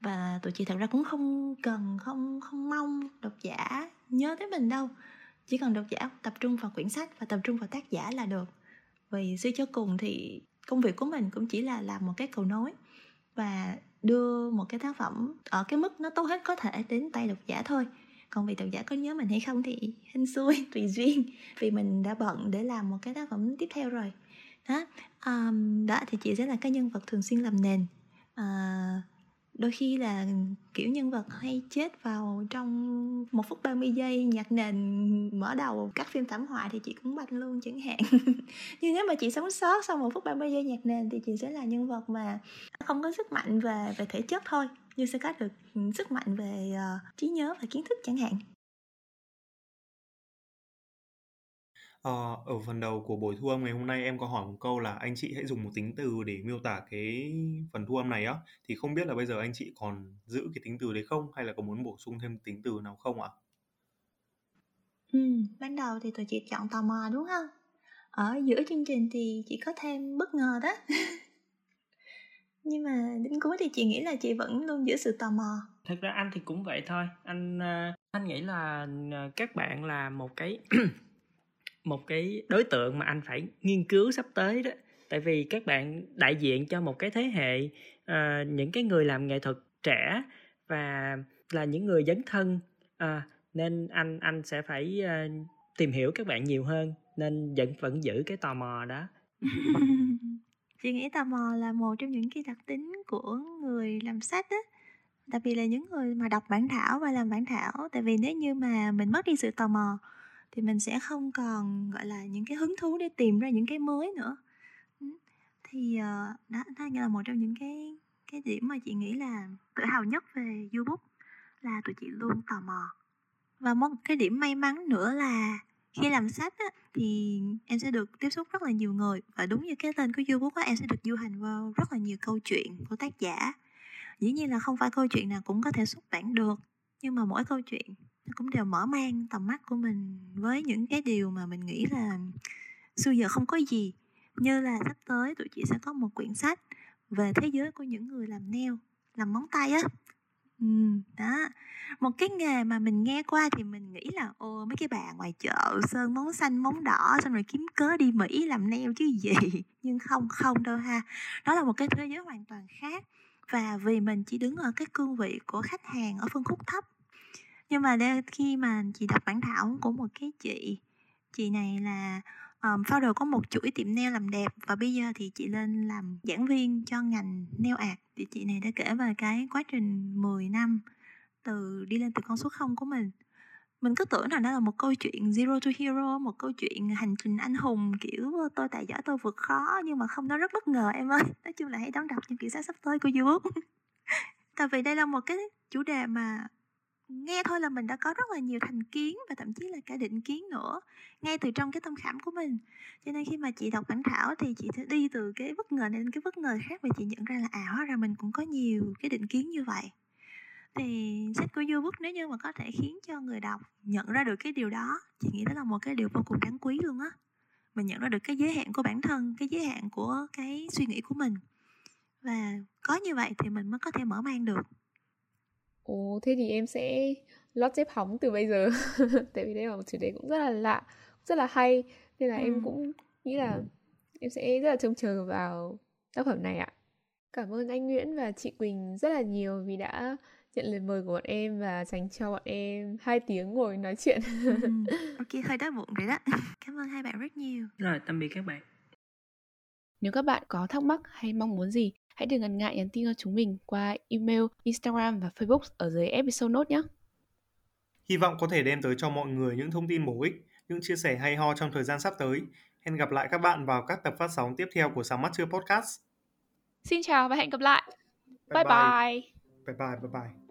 Và tụi chị thật ra cũng không cần, không không mong độc giả nhớ tới mình đâu. Chỉ cần độc giả tập trung vào quyển sách và tập trung vào tác giả là được vì suy cho cùng thì công việc của mình cũng chỉ là làm một cái cầu nối và đưa một cái tác phẩm ở cái mức nó tốt hết có thể đến tay độc giả thôi. Còn vì độc giả có nhớ mình hay không thì hên xui <laughs> tùy duyên vì mình đã bận để làm một cái tác phẩm tiếp theo rồi. Đó um, đó thì chị sẽ là cái nhân vật thường xuyên làm nền. Uh, đôi khi là kiểu nhân vật hay chết vào trong một phút 30 giây nhạc nền mở đầu các phim thảm họa thì chị cũng banh luôn chẳng hạn. <laughs> Nhưng nếu mà chị sống sót sau một phút 30 giây nhạc nền thì chị sẽ là nhân vật mà không có sức mạnh về về thể chất thôi nhưng sẽ có được sức mạnh về uh, trí nhớ và kiến thức chẳng hạn. Ờ, ở phần đầu của buổi thu âm ngày hôm nay em có hỏi một câu là anh chị hãy dùng một tính từ để miêu tả cái phần thu âm này á. Thì không biết là bây giờ anh chị còn giữ cái tính từ đấy không hay là có muốn bổ sung thêm tính từ nào không ạ? Ừ, ban đầu thì tụi chị chọn tò mò đúng không? Ở giữa chương trình thì chị có thêm bất ngờ đó. <laughs> Nhưng mà đến cuối thì chị nghĩ là chị vẫn luôn giữ sự tò mò. Thật ra anh thì cũng vậy thôi. Anh ờ, anh nghĩ là ờ, các bạn là một cái một cái đối tượng mà anh phải nghiên cứu sắp tới đó. Tại vì các bạn đại diện cho một cái thế hệ uh, những cái người làm nghệ thuật trẻ và là những người dấn thân uh, nên anh anh sẽ phải uh, tìm hiểu các bạn nhiều hơn nên vẫn vẫn giữ cái tò mò đó. <laughs> Chị nghĩ tò mò là một trong những cái đặc tính của người làm sách á. Đặc biệt là những người mà đọc bản thảo và làm bản thảo. Tại vì nếu như mà mình mất đi sự tò mò thì mình sẽ không còn gọi là những cái hứng thú để tìm ra những cái mới nữa. Thì ờ, đó đó là một trong những cái cái điểm mà chị nghĩ là tự hào nhất về Ubook là tụi chị luôn tò mò. Và một cái điểm may mắn nữa là khi làm sách á, thì em sẽ được tiếp xúc rất là nhiều người. Và đúng như cái tên của Ubook á, em sẽ được du hành vào rất là nhiều câu chuyện của tác giả. Dĩ nhiên là không phải câu chuyện nào cũng có thể xuất bản được nhưng mà mỗi câu chuyện cũng đều mở mang tầm mắt của mình với những cái điều mà mình nghĩ là xưa giờ không có gì. Như là sắp tới tụi chị sẽ có một quyển sách về thế giới của những người làm nail làm móng tay á. Ừ, đó. Một cái nghề mà mình nghe qua thì mình nghĩ là ô mấy cái bà ngoài chợ sơn móng xanh móng đỏ xong rồi kiếm cớ đi mỹ làm nail chứ gì? <laughs> Nhưng không không đâu ha. Đó là một cái thế giới hoàn toàn khác. Và vì mình chỉ đứng ở cái cương vị của khách hàng ở phân khúc thấp nhưng mà đây, khi mà chị đọc bản thảo của một cái chị chị này là um, founder có một chuỗi tiệm nail làm đẹp và bây giờ thì chị lên làm giảng viên cho ngành nail art. Thì chị này đã kể về cái quá trình 10 năm từ đi lên từ con số không của mình. Mình cứ tưởng rằng đó là một câu chuyện zero to hero một câu chuyện hành trình anh hùng kiểu tôi tài giỏi tôi vượt khó nhưng mà không nó rất bất ngờ em ơi. <laughs> Nói chung là hãy đón đọc những quyển sách sắp tới của youtube <laughs> tại vì đây là một cái chủ đề mà nghe thôi là mình đã có rất là nhiều thành kiến và thậm chí là cả định kiến nữa, ngay từ trong cái tâm khảm của mình. Cho nên khi mà chị đọc bản thảo thì chị sẽ đi từ cái bất ngờ này đến cái bất ngờ khác và chị nhận ra là à hóa ra mình cũng có nhiều cái định kiến như vậy. Thì sách của Book nếu như mà có thể khiến cho người đọc nhận ra được cái điều đó, chị nghĩ đó là một cái điều vô cùng đáng quý luôn á. Mình nhận ra được cái giới hạn của bản thân, cái giới hạn của cái suy nghĩ của mình. Và có như vậy thì mình mới có thể mở mang được. Ồ, thế thì em sẽ lót dép hóng từ bây giờ. <laughs> Tại vì đây là một chủ đề cũng rất là lạ Rất là hay. Nên là ừ. em cũng nghĩ là Em sẽ rất là trông chờ vào tác phẩm này ạ. Cảm ơn anh Nguyễn và chị Quỳnh rất là nhiều Vì đã nhận lời mời của bọn em Và dành cho bọn em hai tiếng ngồi nói chuyện. Ừ. <laughs> Ok, hơi đói bụng rồi đó. Cảm ơn hai bạn rất nhiều. Rồi, tạm biệt các bạn. Nếu các bạn có thắc mắc hay mong muốn gì hãy đừng ngần ngại nhắn tin cho chúng mình qua email, Instagram và Facebook ở dưới episode note nhé. Hy vọng có thể đem tới cho mọi người những thông tin bổ ích, những chia sẻ hay ho trong thời gian sắp tới. Hẹn gặp lại các bạn vào các tập phát sóng tiếp theo của Sáng Mắt Chưa Podcast. Xin chào và hẹn gặp lại. Bye bye. Bye bye, bye bye. bye.